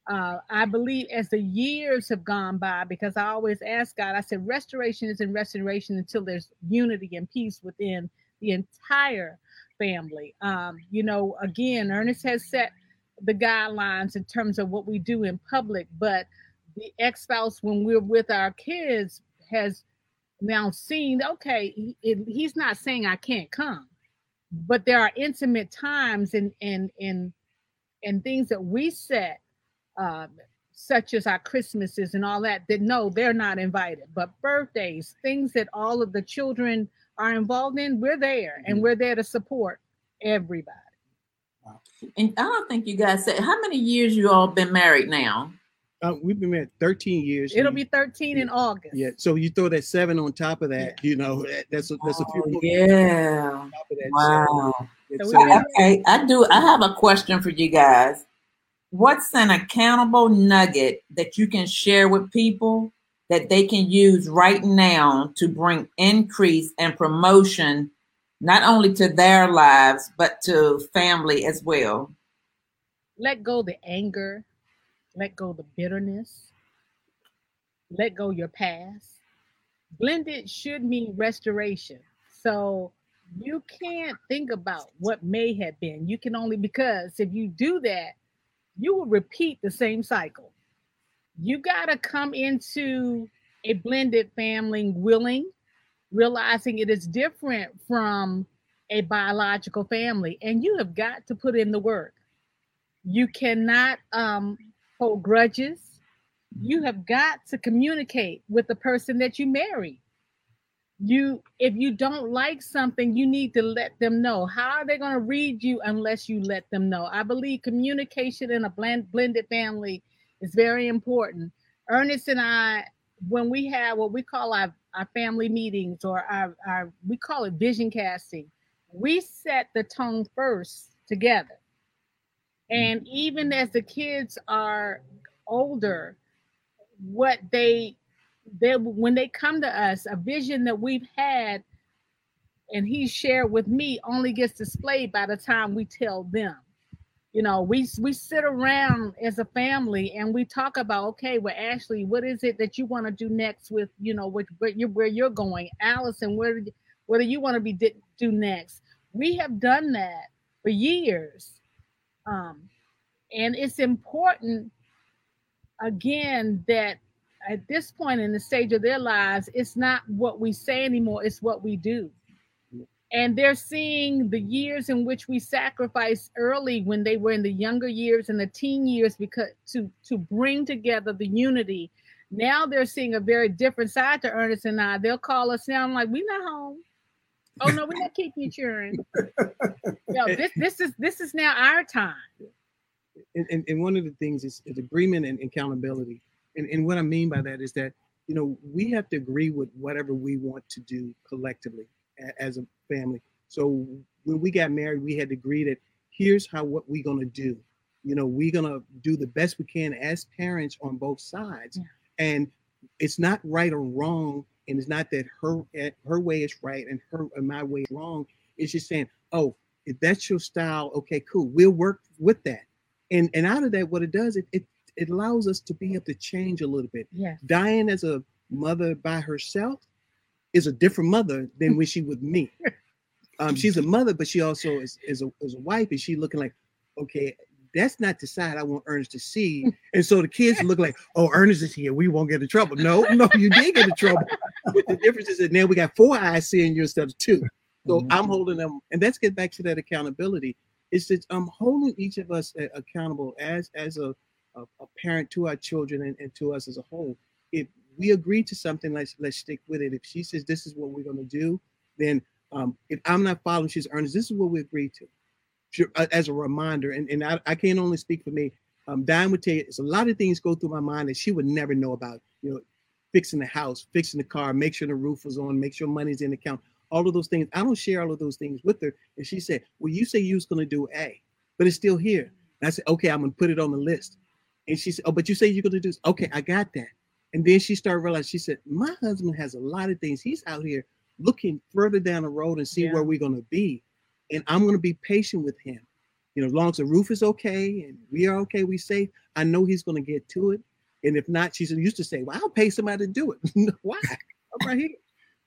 Uh, I believe as the years have gone by, because I always ask God, I said, restoration is in restoration until there's unity and peace within the entire family. Um, you know, again, Ernest has set the guidelines in terms of what we do in public, but the ex-spouse, when we're with our kids, has now seen, okay, he, he's not saying I can't come, but there are intimate times and and and and things that we set, um, such as our Christmases and all that, that no, they're not invited. But birthdays, things that all of the children are involved in, we're there and we're there to support everybody. And I don't think you guys said how many years you all been married now. Uh, we've been married 13 years. It'll and- be 13 in August. yeah. So you throw that seven on top of that, you know, that- that's a, that's a few Oh, yeah. on top of that. Wow. So So we uh, Okay, I do. I have a question for you guys. What's an accountable nugget that you can share with people that they can use right now to bring increase and promotion, not only to their lives but to family as well? Let go the anger, let go the bitterness, let go your past. Blended should mean restoration. So you can't think about what may have been. You can only because if you do that, you will repeat the same cycle. You got to come into a blended family willing, realizing it is different from a biological family, and you have got to put in the work. You cannot um, hold grudges. You have got to communicate with the person that you marry. You if you don't like something you need to let them know. How are they going to read you unless you let them know? I believe communication in a blend, blended family is very important. Ernest and i when we have what we call our, our family meetings or our, our we call it vision casting we set the tone first together. And mm. even as the kids are older what they they when they come to us, a vision that we've had and he shared with me only gets displayed by the time we tell them. You know, we we sit around as a family and we talk about, okay, well, Ashley, what is it that you want to do next with, you know, with where you're where you're going, Allison, where what do you want to be di- do next? We have done that for years, um, and it's important again that at this point in the stage of their lives, it's not what we say anymore, it's what we do. And they're seeing the years in which we sacrificed early when they were in the younger years and the teen years because to to bring together the unity. Now they're seeing a very different side to Ernest and I. They'll call us now. I'm like, we're not home. Oh no, we're not keeping insurance. *laughs* Yo, this this is this is now our time. And, and, and one of the things is, is agreement and accountability and, and what I mean by that is that, you know, we have to agree with whatever we want to do collectively as a family. So when we got married, we had to agree that here's how what we're gonna do. You know, we're gonna do the best we can as parents on both sides. Yeah. And it's not right or wrong, and it's not that her eh, her way is right and her and my way is wrong. It's just saying, oh, if that's your style, okay, cool. We'll work with that. And and out of that, what it does, it, it it allows us to be able to change a little bit. Yeah. Diane as a mother by herself is a different mother than when she with me. Um, she's a mother, but she also is, is a is a wife, and she looking like, okay, that's not the side I want Ernest to see. And so the kids look like, oh, Ernest is here. We won't get in trouble. No, no, you did get in trouble. but the difference is that now we got four eyes seeing you instead of two. So mm-hmm. I'm holding them, and let's get back to that accountability. It's that I'm holding each of us accountable as as a a, a parent to our children and, and, to us as a whole. If we agree to something, let's let's stick with it. If she says this is what we're going to do, then um, if I'm not following, she's Ernest. This is what we agreed to. Uh, as a reminder, and, and I, I can't only speak for me. Um, Diane would tell you, it's a lot of things go through my mind that she would never know about. You know, fixing the house, fixing the car, make sure the roof was on, make sure money's in the account, all of those things. I don't share all of those things with her. And she said, Well, you say you was gonna do A, but it's still here. And I said, Okay, I'm gonna put it on the list. And she said, Oh, but you say you're going to do this. Okay, I got that. And then she started realizing, she said, My husband has a lot of things. He's out here looking further down the road and see yeah. where we're going to be. And I'm going to be patient with him. You know, as long as the roof is okay and we are okay, we safe, I know he's going to get to it. And if not, she used to say, Well, I'll pay somebody to do it. *laughs* Why? I'm right here.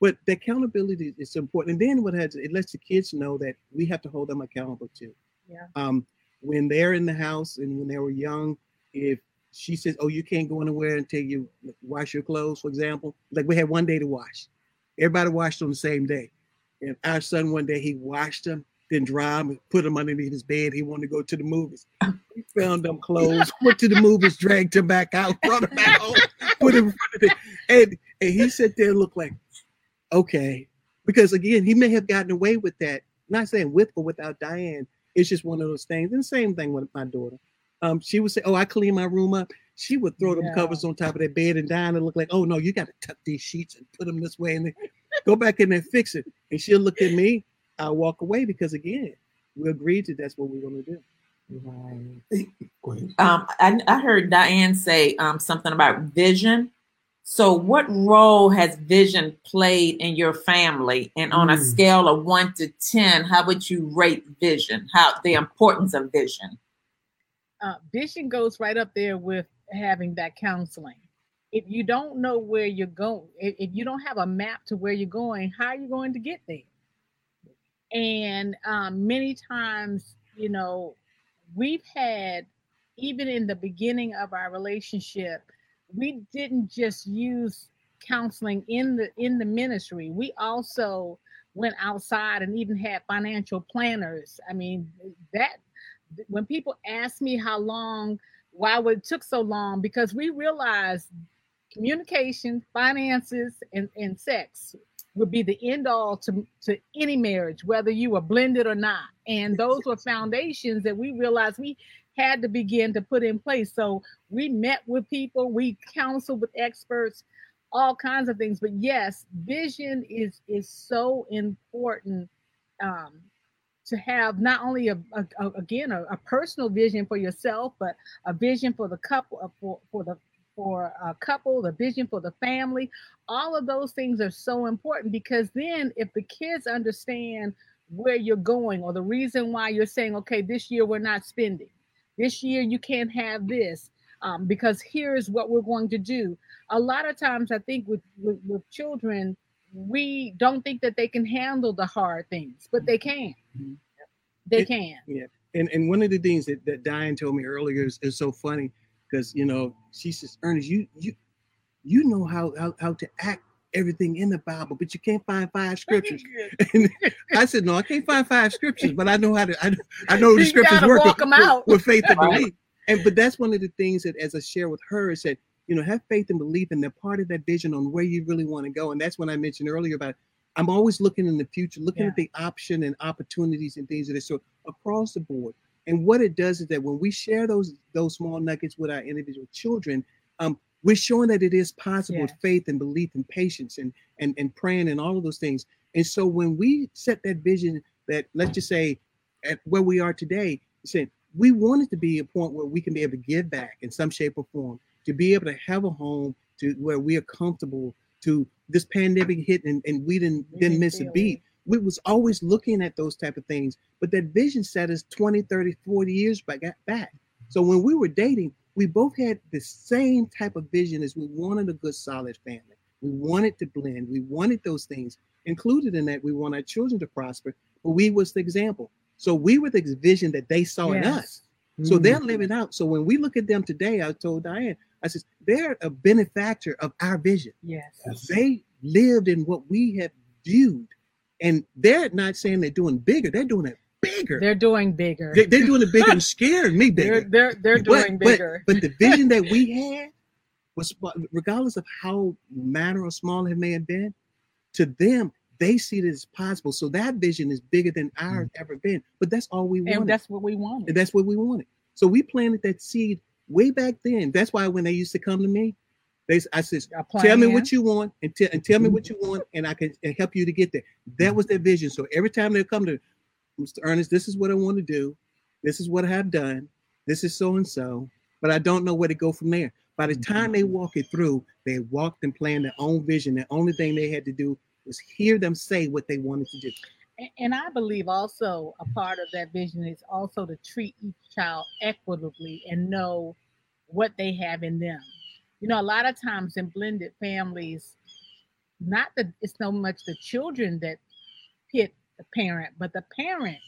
But the accountability is important. And then what has it lets the kids know that we have to hold them accountable too. Yeah. Um, when they're in the house and when they were young, if she says, "Oh, you can't go anywhere until you wash your clothes," for example, like we had one day to wash. Everybody washed on the same day, and our son one day he washed them, then dry them, put them underneath his bed. He wanted to go to the movies. He found them clothes, *laughs* went to the movies, dragged him back out, *laughs* brought him back home, put him in front of it, *laughs* and and he sat there and looked like, okay, because again, he may have gotten away with that. Not saying with or without Diane. It's just one of those things. And the same thing with my daughter um, she would say, "Oh, I clean my room up." She would throw them covers on top of that bed and down and look like, "Oh no, you got to tuck these sheets and put them this way and then go back in there and fix it." And she'll look at me. I walk away because again, we agreed to that's what we're going to do. Right. Um, I, I, heard Diane say um, something about vision. So, what role has vision played in your family? And on mm. a scale of one to ten, how would you rate vision? How the importance of vision? Uh, vision goes right up there with having that counseling. If you don't know where you're going, if, if you don't have a map to where you're going, how are you going to get there? And um, many times, you know, we've had, even in the beginning of our relationship, we didn't just use counseling in the in the ministry. We also went outside and even had financial planners. I mean, that when people ask me how long, why it took so long, because we realized communication, finances, and, and sex would be the end all to, to any marriage, whether you were blended or not. And those were foundations that we realized we had to begin to put in place. So we met with people, we counseled with experts, all kinds of things. But yes, vision is is so important um, to have not only a, a, a again a, a, personal vision for yourself, but a vision for the couple uh, for for the for a couple, the vision for the family. All of those things are so important because then if the kids understand where you're going or the reason why you're saying, okay, this year we're not spending, this year you can't have this. Um, because here's what we're going to do. A lot of times, I think with, with, with children, we don't think that they can handle the hard things, but they can. Mm-hmm. They it, can. Yeah. And and one of the things that, that Diane told me earlier is, is so funny because you know she says, Ernest, you you you know how, how how to act everything in the Bible, but you can't find five *laughs* scriptures. *laughs* and I said, no, I can't find five scriptures, but I know how to. I, I know the *laughs* scriptures work with, with, with, faith and belief. And but that's one of the things that, as I share with her, is that you know have faith and belief, and they're part of that vision on where you really want to go. And that's when I mentioned earlier about I'm always looking in the future, looking yeah. at the option and opportunities and things that are so across the board. And what it does is that when we share those those small nuggets with our individual children, um, we're showing that it is possible yeah. with faith and belief and patience and and and praying and all of those things. And so when we set that vision, that let's just say at where we are today, saying we want it to be a point where we can be able to give back in some shape or form, to be able to have a home to where we are comfortable to this pandemic hit and, and we didn't didn't miss a beat. we was always looking at those type of things but that vision set us 20 30 40 years back back. So when we were dating we both had the same type of vision as we wanted a good solid family. We wanted to blend. We wanted those things. Included in that we want our children to prosper but we was the example. So we were the vision that they saw yes. in us. So mm. they're living out. So when we look at them today i told diane i said they're a benefactor of our vision yes they lived in what we have viewed and they're not saying they're doing bigger; they're doing it bigger. They're doing bigger. They, are doing it bigger *laughs* and scaring me bigger. They're they're, they're doing but, bigger. But, but the vision that we *laughs* had was, regardless of how minor or small it may have been, to them they see it as possible. So that vision is bigger than ours mm. ever been. But that's all we wanted. And that's what we wanted. And that's what we wanted. So we planted that seed way back then. That's why when they used to come to me, they, I said, tell me what you want and, t- and tell me what you want, and I can and help you to get there. That was their vision. So every time they come to Mr. Ernest, this is what I want to do. This is what I have done. This is so and so, but I don't know where to go from there. By the mm-hmm. time they walk it through, they walked and planned their own vision. The only thing they had to do was hear them say what they wanted to do. And I believe also a part of that vision is also to treat each child equitably and know what they have in them you know, a lot of times in blended families, not that it's so much the children that hit the parent, but the parent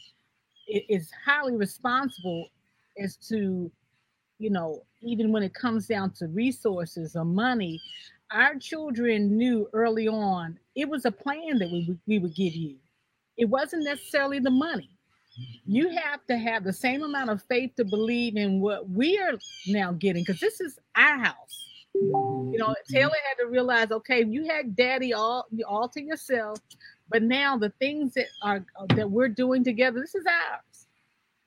is highly responsible as to, you know, even when it comes down to resources or money, our children knew early on it was a plan that we would, we would give you. It wasn't necessarily the money. You have to have the same amount of faith to believe in what we are now getting because this is our house you know, Taylor had to realize, okay, you had daddy all all to yourself, but now the things that are that we're doing together, this is ours.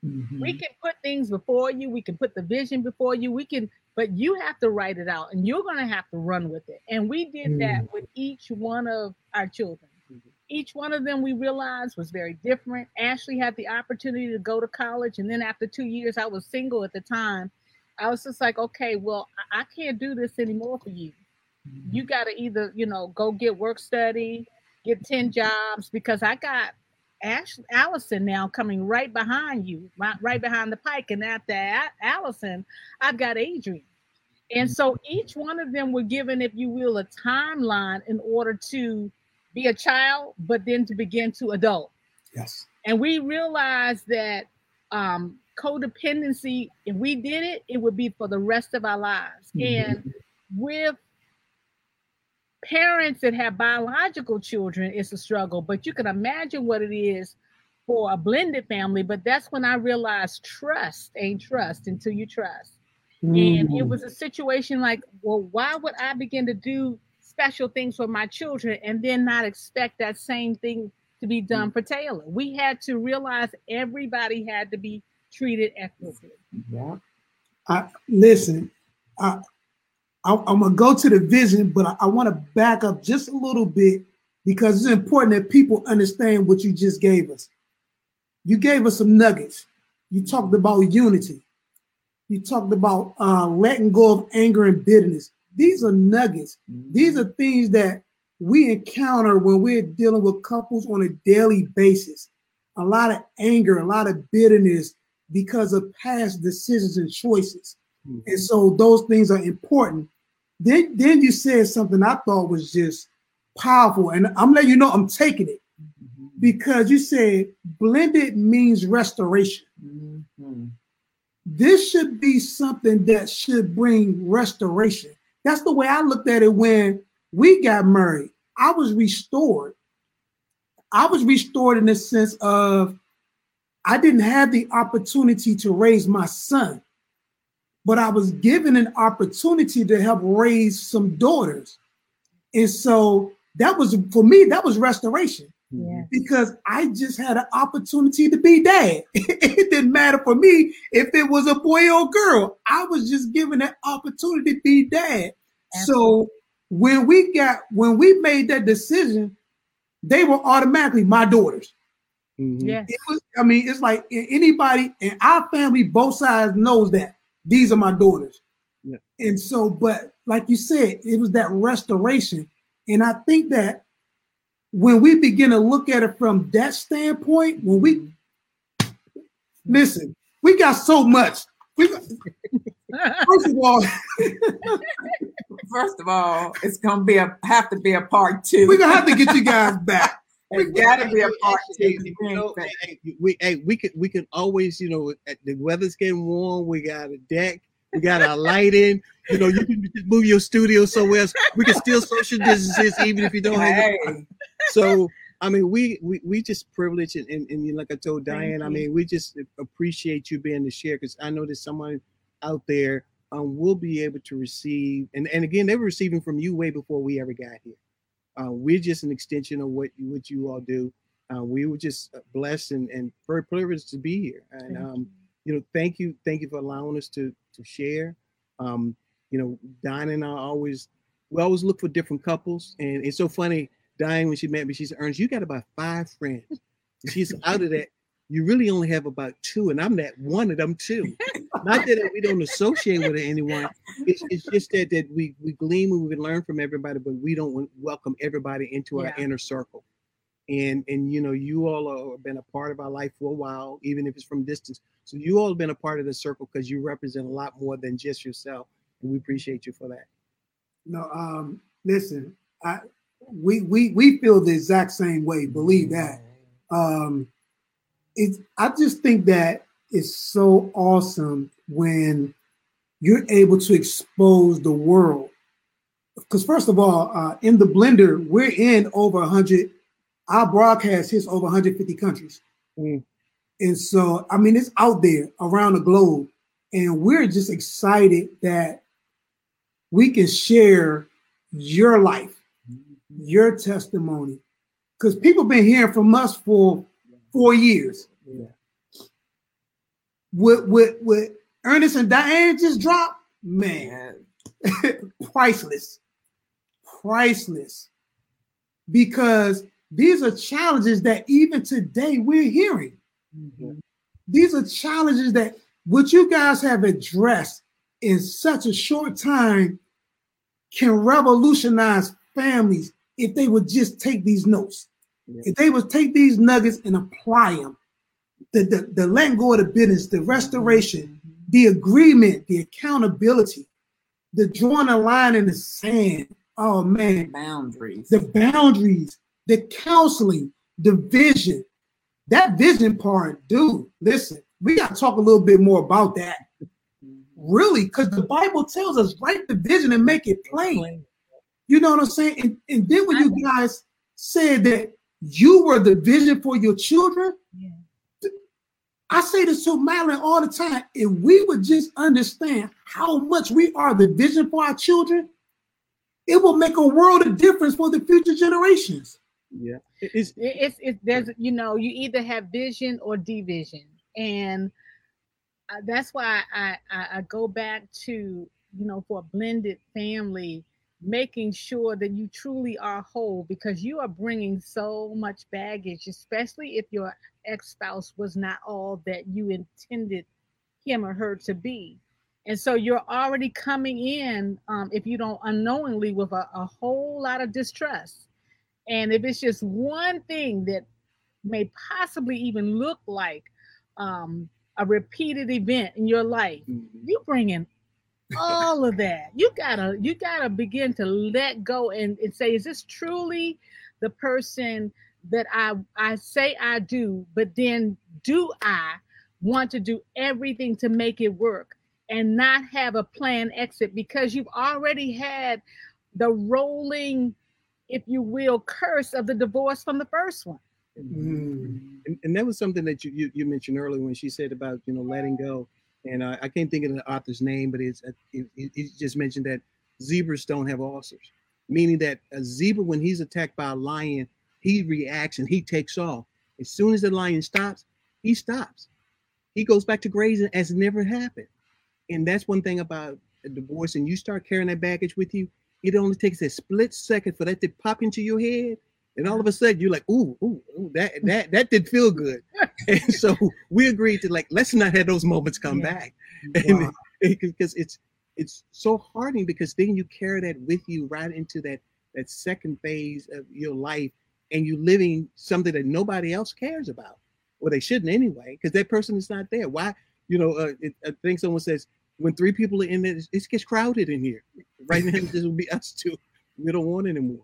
Mm-hmm. We can put things before you, we can put the vision before you, we can, but you have to write it out and you're gonna have to run with it. And we did mm-hmm. that with each one of our children. Mm-hmm. Each one of them we realized was very different. Ashley had the opportunity to go to college, and then after two years, I was single at the time I was just like, okay, well, I can't do this anymore for you. You mm-hmm. got to either, you know, go get work study, get 10 jobs, because I got Ashley Allison now coming right behind you, right, right behind the pike. And after Allison, I've got Adrian. And so each one of them were given, if you will, a timeline in order to be a child, but then to begin to adult. Yes. And we realized that um, codependency, if we did it, it would be for the rest of our lives. Mm-hmm. And with parents that have biological children, it's a struggle, but you can imagine what it is for a blended family. But that's when I realized trust ain't trust until you trust. Mm-hmm. And it mm-hmm. was a situation like, well, why would I begin to do special things for my children and then not expect that same thing to be done for Taylor. We had to realize everybody had to be treated equitably. Yeah. I listen. I, I am gonna go to the vision, but I, I want to back up just a little bit because it's important that people understand what you just gave us. You gave us some nuggets. You talked about unity. You talked about uh, letting go of anger and bitterness. These are nuggets. These are things that we encounter when we're dealing with couples on a daily basis. A lot of anger, a lot of bitterness because of past decisions and choices. Mm-hmm. And so those things are important. Then, then you said something I thought was just powerful. And I'm letting you know I'm taking it mm-hmm. because you said blended means restoration. Mm-hmm. This should be something that should bring restoration. That's the way I looked at it when we got married. I was restored. I was restored in the sense of I didn't have the opportunity to raise my son, but I was given an opportunity to help raise some daughters. And so that was for me, that was restoration. Yeah. Because I just had an opportunity to be dad. *laughs* it didn't matter for me if it was a boy or girl. I was just given that opportunity to be dad. Absolutely. So when we got when we made that decision, they were automatically my daughters. Mm-hmm. Yeah. Was, I mean, it's like anybody in our family, both sides knows that these are my daughters. Yeah. And so, but like you said, it was that restoration. And I think that when we begin to look at it from that standpoint, when we listen, we got so much. We got, first of all, *laughs* first of all, it's gonna be a have to be a part two. We're gonna have to get you guys back. *laughs* It's got to be a part two. You know, hey, we hey, we can we can always you know the weather's getting warm. We got a deck. We got our lighting. You know, you can just move your studio somewhere else. We can still social distances even if you don't have. Hey. So I mean, we we we just privileged and, and, and like I told Diane, I mean, we just appreciate you being the share because I know there's someone out there um, will be able to receive, and and again, they were receiving from you way before we ever got here. Uh, we're just an extension of what you, what you all do. Uh, we were just blessed and, and very privileged to be here. And um, you know, thank you, thank you for allowing us to to share. Um, you know, Diane and I always we always look for different couples, and it's so funny. Diane, when she met me, she said, "Ernest, you got about five friends." She's *laughs* out of that. You really only have about two, and I'm that one of them too. Not that we don't associate with anyone. It's, it's just that that we we glean and we learn from everybody, but we don't welcome everybody into yeah. our inner circle. And and you know, you all have been a part of our life for a while, even if it's from distance. So you all have been a part of the circle because you represent a lot more than just yourself, and we appreciate you for that. No, um, listen, I we we we feel the exact same way. Believe that. Um, it, I just think that it's so awesome when you're able to expose the world. Because first of all, uh, in the blender, we're in over 100. Our broadcast hits over 150 countries, mm. and so I mean it's out there around the globe, and we're just excited that we can share your life, your testimony, because people been hearing from us for four years. Yeah. With with with Ernest and Diane just dropped, man, *laughs* priceless, priceless. Because these are challenges that even today we're hearing. Mm-hmm. These are challenges that what you guys have addressed in such a short time can revolutionize families if they would just take these notes. Yeah. If they would take these nuggets and apply them, the, the, the letting go of the business, the restoration, the agreement, the accountability, the drawing a line in the sand. Oh man, boundaries, the boundaries, the counseling, the vision. That vision part, dude. Listen, we got to talk a little bit more about that. Really, because the Bible tells us write the vision and make it plain. You know what I'm saying? And, and then when you guys said that you were the vision for your children, yeah. I say this to Madeline all the time. If we would just understand how much we are the vision for our children, it will make a world of difference for the future generations. Yeah, it's it's, it's there's you know you either have vision or division, and uh, that's why I, I I go back to you know for a blended family making sure that you truly are whole because you are bringing so much baggage, especially if your ex spouse was not all that you intended him or her to be. And so you're already coming in, um, if you don't unknowingly, with a, a whole lot of distrust. And if it's just one thing that may possibly even look like um, a repeated event in your life, mm-hmm. you bring in all of that. You gotta you gotta begin to let go and, and say, is this truly the person that I I say I do, but then do I want to do everything to make it work and not have a plan exit because you've already had the rolling, if you will, curse of the divorce from the first one. Mm. And, and, that was something that you, you, you mentioned earlier when she said about you know letting go and I, I can't think of the author's name, but it's it, it, it, just mentioned that zebras don't have ulcers, meaning that a zebra when he's attacked by a lion, he reacts and he takes off. As soon as the lion stops, he stops. He goes back to grazing as never happened. And that's one thing about a divorce. And you start carrying that baggage with you, it only takes a split second for that to pop into your head and all of a sudden you're like, ooh, ooh, ooh that that that did feel good. *laughs* and so we agreed to like, let's not have those moments come yeah. back. *laughs* Wow. Because it's it's so hardening because then you carry that with you right into that that second phase of your life and you're living something that nobody else cares about. Well, they shouldn't anyway, because that person is not there. Why, you know, uh, it, I think someone says when three people are in there, it gets crowded in here. Right now, this will be us two. We don't want anymore.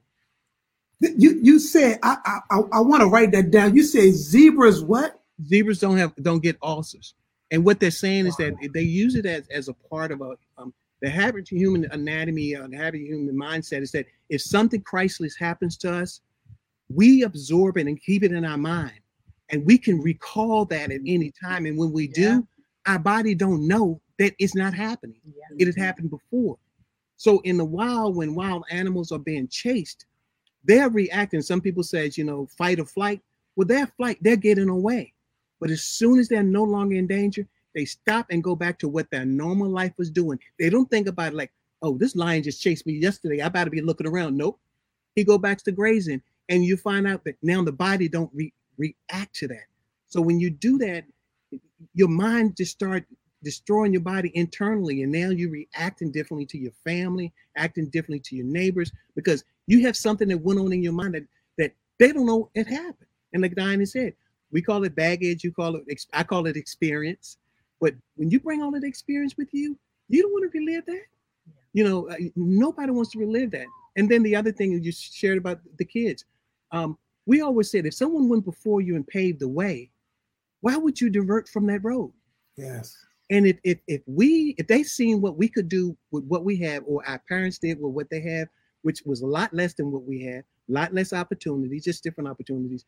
You you said I I I want to write that down. You say zebras what? Zebras don't have don't get ulcers, and what they're saying is that they use it as as a part of a um, the habit human anatomy, uh, the habit human mindset is that if something Christless happens to us, we absorb it and keep it in our mind, and we can recall that at any time. And when we do, yeah. our body don't know that it's not happening. Yeah. It had mm-hmm. happened before. So in the wild, when wild animals are being chased, they're reacting. Some people says, you know, fight or flight. Well, their flight, they're getting away. But as soon as they're no longer in danger, they stop and go back to what their normal life was doing. They don't think about it like, oh, this lion just chased me yesterday. I better be looking around. Nope. He go back to grazing, and you find out that now the body don't re- react to that. So when you do that, your mind just start destroying your body internally, and now you're reacting differently to your family, acting differently to your neighbors because you have something that went on in your mind that, that they don't know it happened. And like Diane said, we call it baggage, you call it, I call it experience. But when you bring all that experience with you, you don't want to relive that. You know, uh, nobody wants to relive that. And then the other thing you shared about the kids, um, we always said if someone went before you and paved the way, why would you divert from that road? Yes. And if if if we if they seen what we could do with what we have, or our parents did with what they have, which was a lot less than what we had, a lot less opportunities, just different opportunities.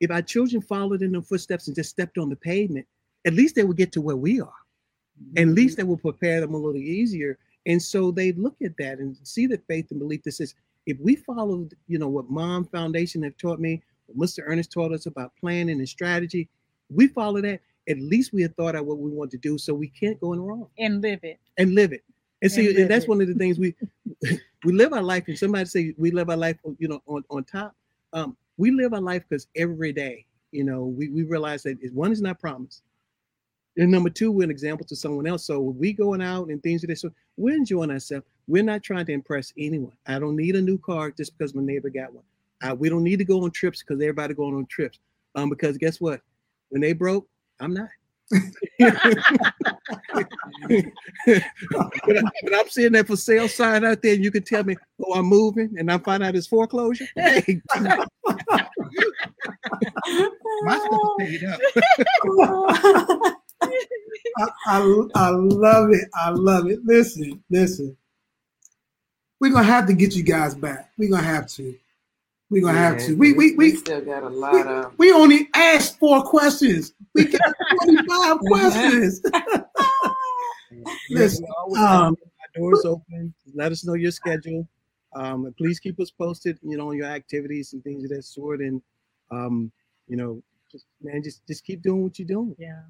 If our children followed in their footsteps and just stepped on the pavement, at least they would get to where we are. Mm-hmm. At least they will prepare them a little easier. And so they look at that and see the faith and belief that says, if we follow, you know, what Mom Foundation have taught me, what Mr. Ernest taught us about planning and strategy, we follow that. At least we have thought out what we want to do, so we can't go in wrong. And live it. And live it. And see, and that's one of the things we *laughs* we live our life. And somebody say we live our life, you know, on on top. Um, we live our life because every day, you know, we we realize that one is not promised. And number two, we're an example to someone else. So we going out and things like this. So we're enjoying ourselves. We're not trying to impress anyone. I don't need a new car just because my neighbor got one. I, we don't need to go on trips because everybody going on trips. Um, because guess what? When they broke, I'm not *laughs* but, I'm seeing that for sale sign out there, and you can tell me, "Oh, I'm moving," and I find out it's foreclosure. *laughs* Hey, *laughs* my stuff paid up. I, I, I love it. I love it. Listen, listen. We're gonna have to get you guys back. We're gonna have to. We're gonna yeah, have to. We we, we, we still got a lot we, of. We only asked four questions. We got *laughs* twenty five questions. *laughs* Listen, um, doors open. Let us know your schedule. Um, please keep us posted, you know, on your activities and things of that sort. And um, you know, just man, just just keep doing what you're doing. Yeah.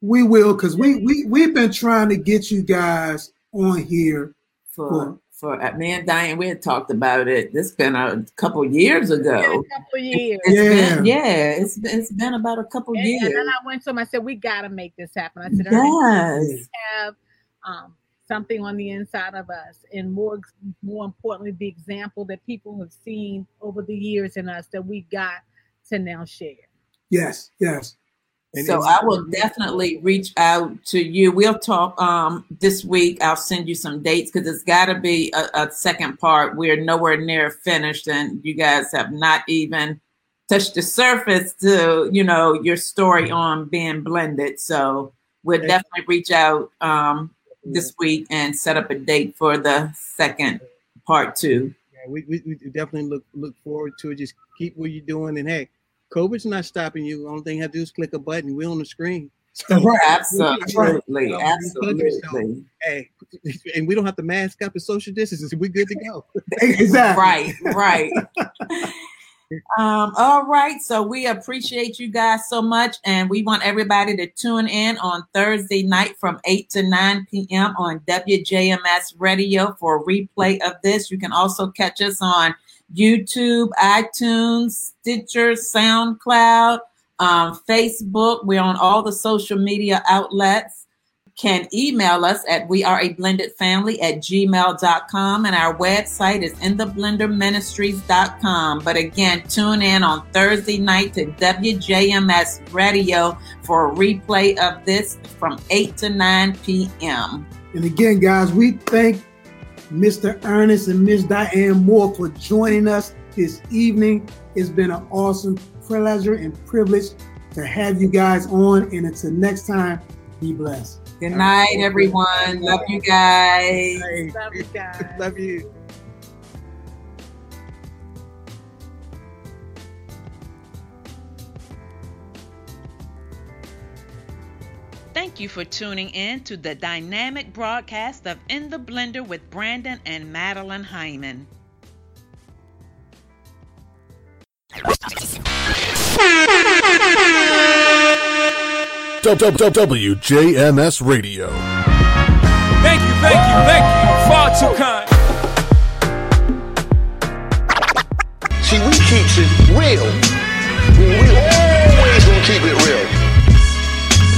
We will, because we we we've been trying to get you guys on here for for for uh, me and Diane, we had talked about it. This been a couple years ago. In a couple years. It's Yeah. been, yeah, it's been, it's been about a couple And, years. and then I went to him. I said, "We got to make this happen." I said, "Ernest, Yes. we have um, something on the inside of us, and more, more importantly, the example that people have seen over the years in us that we got to now share." yes, yes. And so I will definitely reach out to you. We'll talk um this week. I'll send you some dates because it's got to be a, a second part. We're nowhere near finished, and you guys have not even touched the surface to you know your story on being blended. So we'll Okay. definitely reach out um this week and set up a date for the second part two. Yeah, we, we, we definitely look look forward to it. Just keep what you're doing, and hey, COVID's not stopping you. The only thing you have to do is click a button. We're on the screen. *laughs* So, That's right. Absolutely, right. absolutely. hey, *laughs* and we don't have to mask up and social distance. We're good to go. *laughs* Exactly. right, right. um, all right. So we appreciate you guys so much, and we want everybody to tune in on Thursday night from 8 to 9 p.m. on WJMS Radio for a replay of this. You can also catch us on YouTube, iTunes, Stitcher, SoundCloud, um, Facebook. We're on all the social media outlets. Can email us at we are a blended family at gmail.com and our website is intheblenderministries.com but again tune in on thursday night to wjms radio for a replay of this from 8 to 9 p.m And again, guys, we thank Mr. Ernest and Miss Diane Moore for joining us this evening. It's been an awesome pleasure and privilege to have you guys on. And until next time, be blessed. good night everyone love you guys Love you guys. love you. Thank you for tuning in to the dynamic broadcast of In the Blender with Brandon and Madeline Hyman. WJMS Radio. Thank you, thank you, thank you. Far too kind. See, we keeps it real. We always gonna keep it real.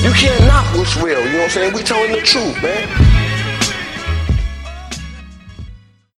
You can't knock what's real, you know what I'm saying? We telling the truth, man.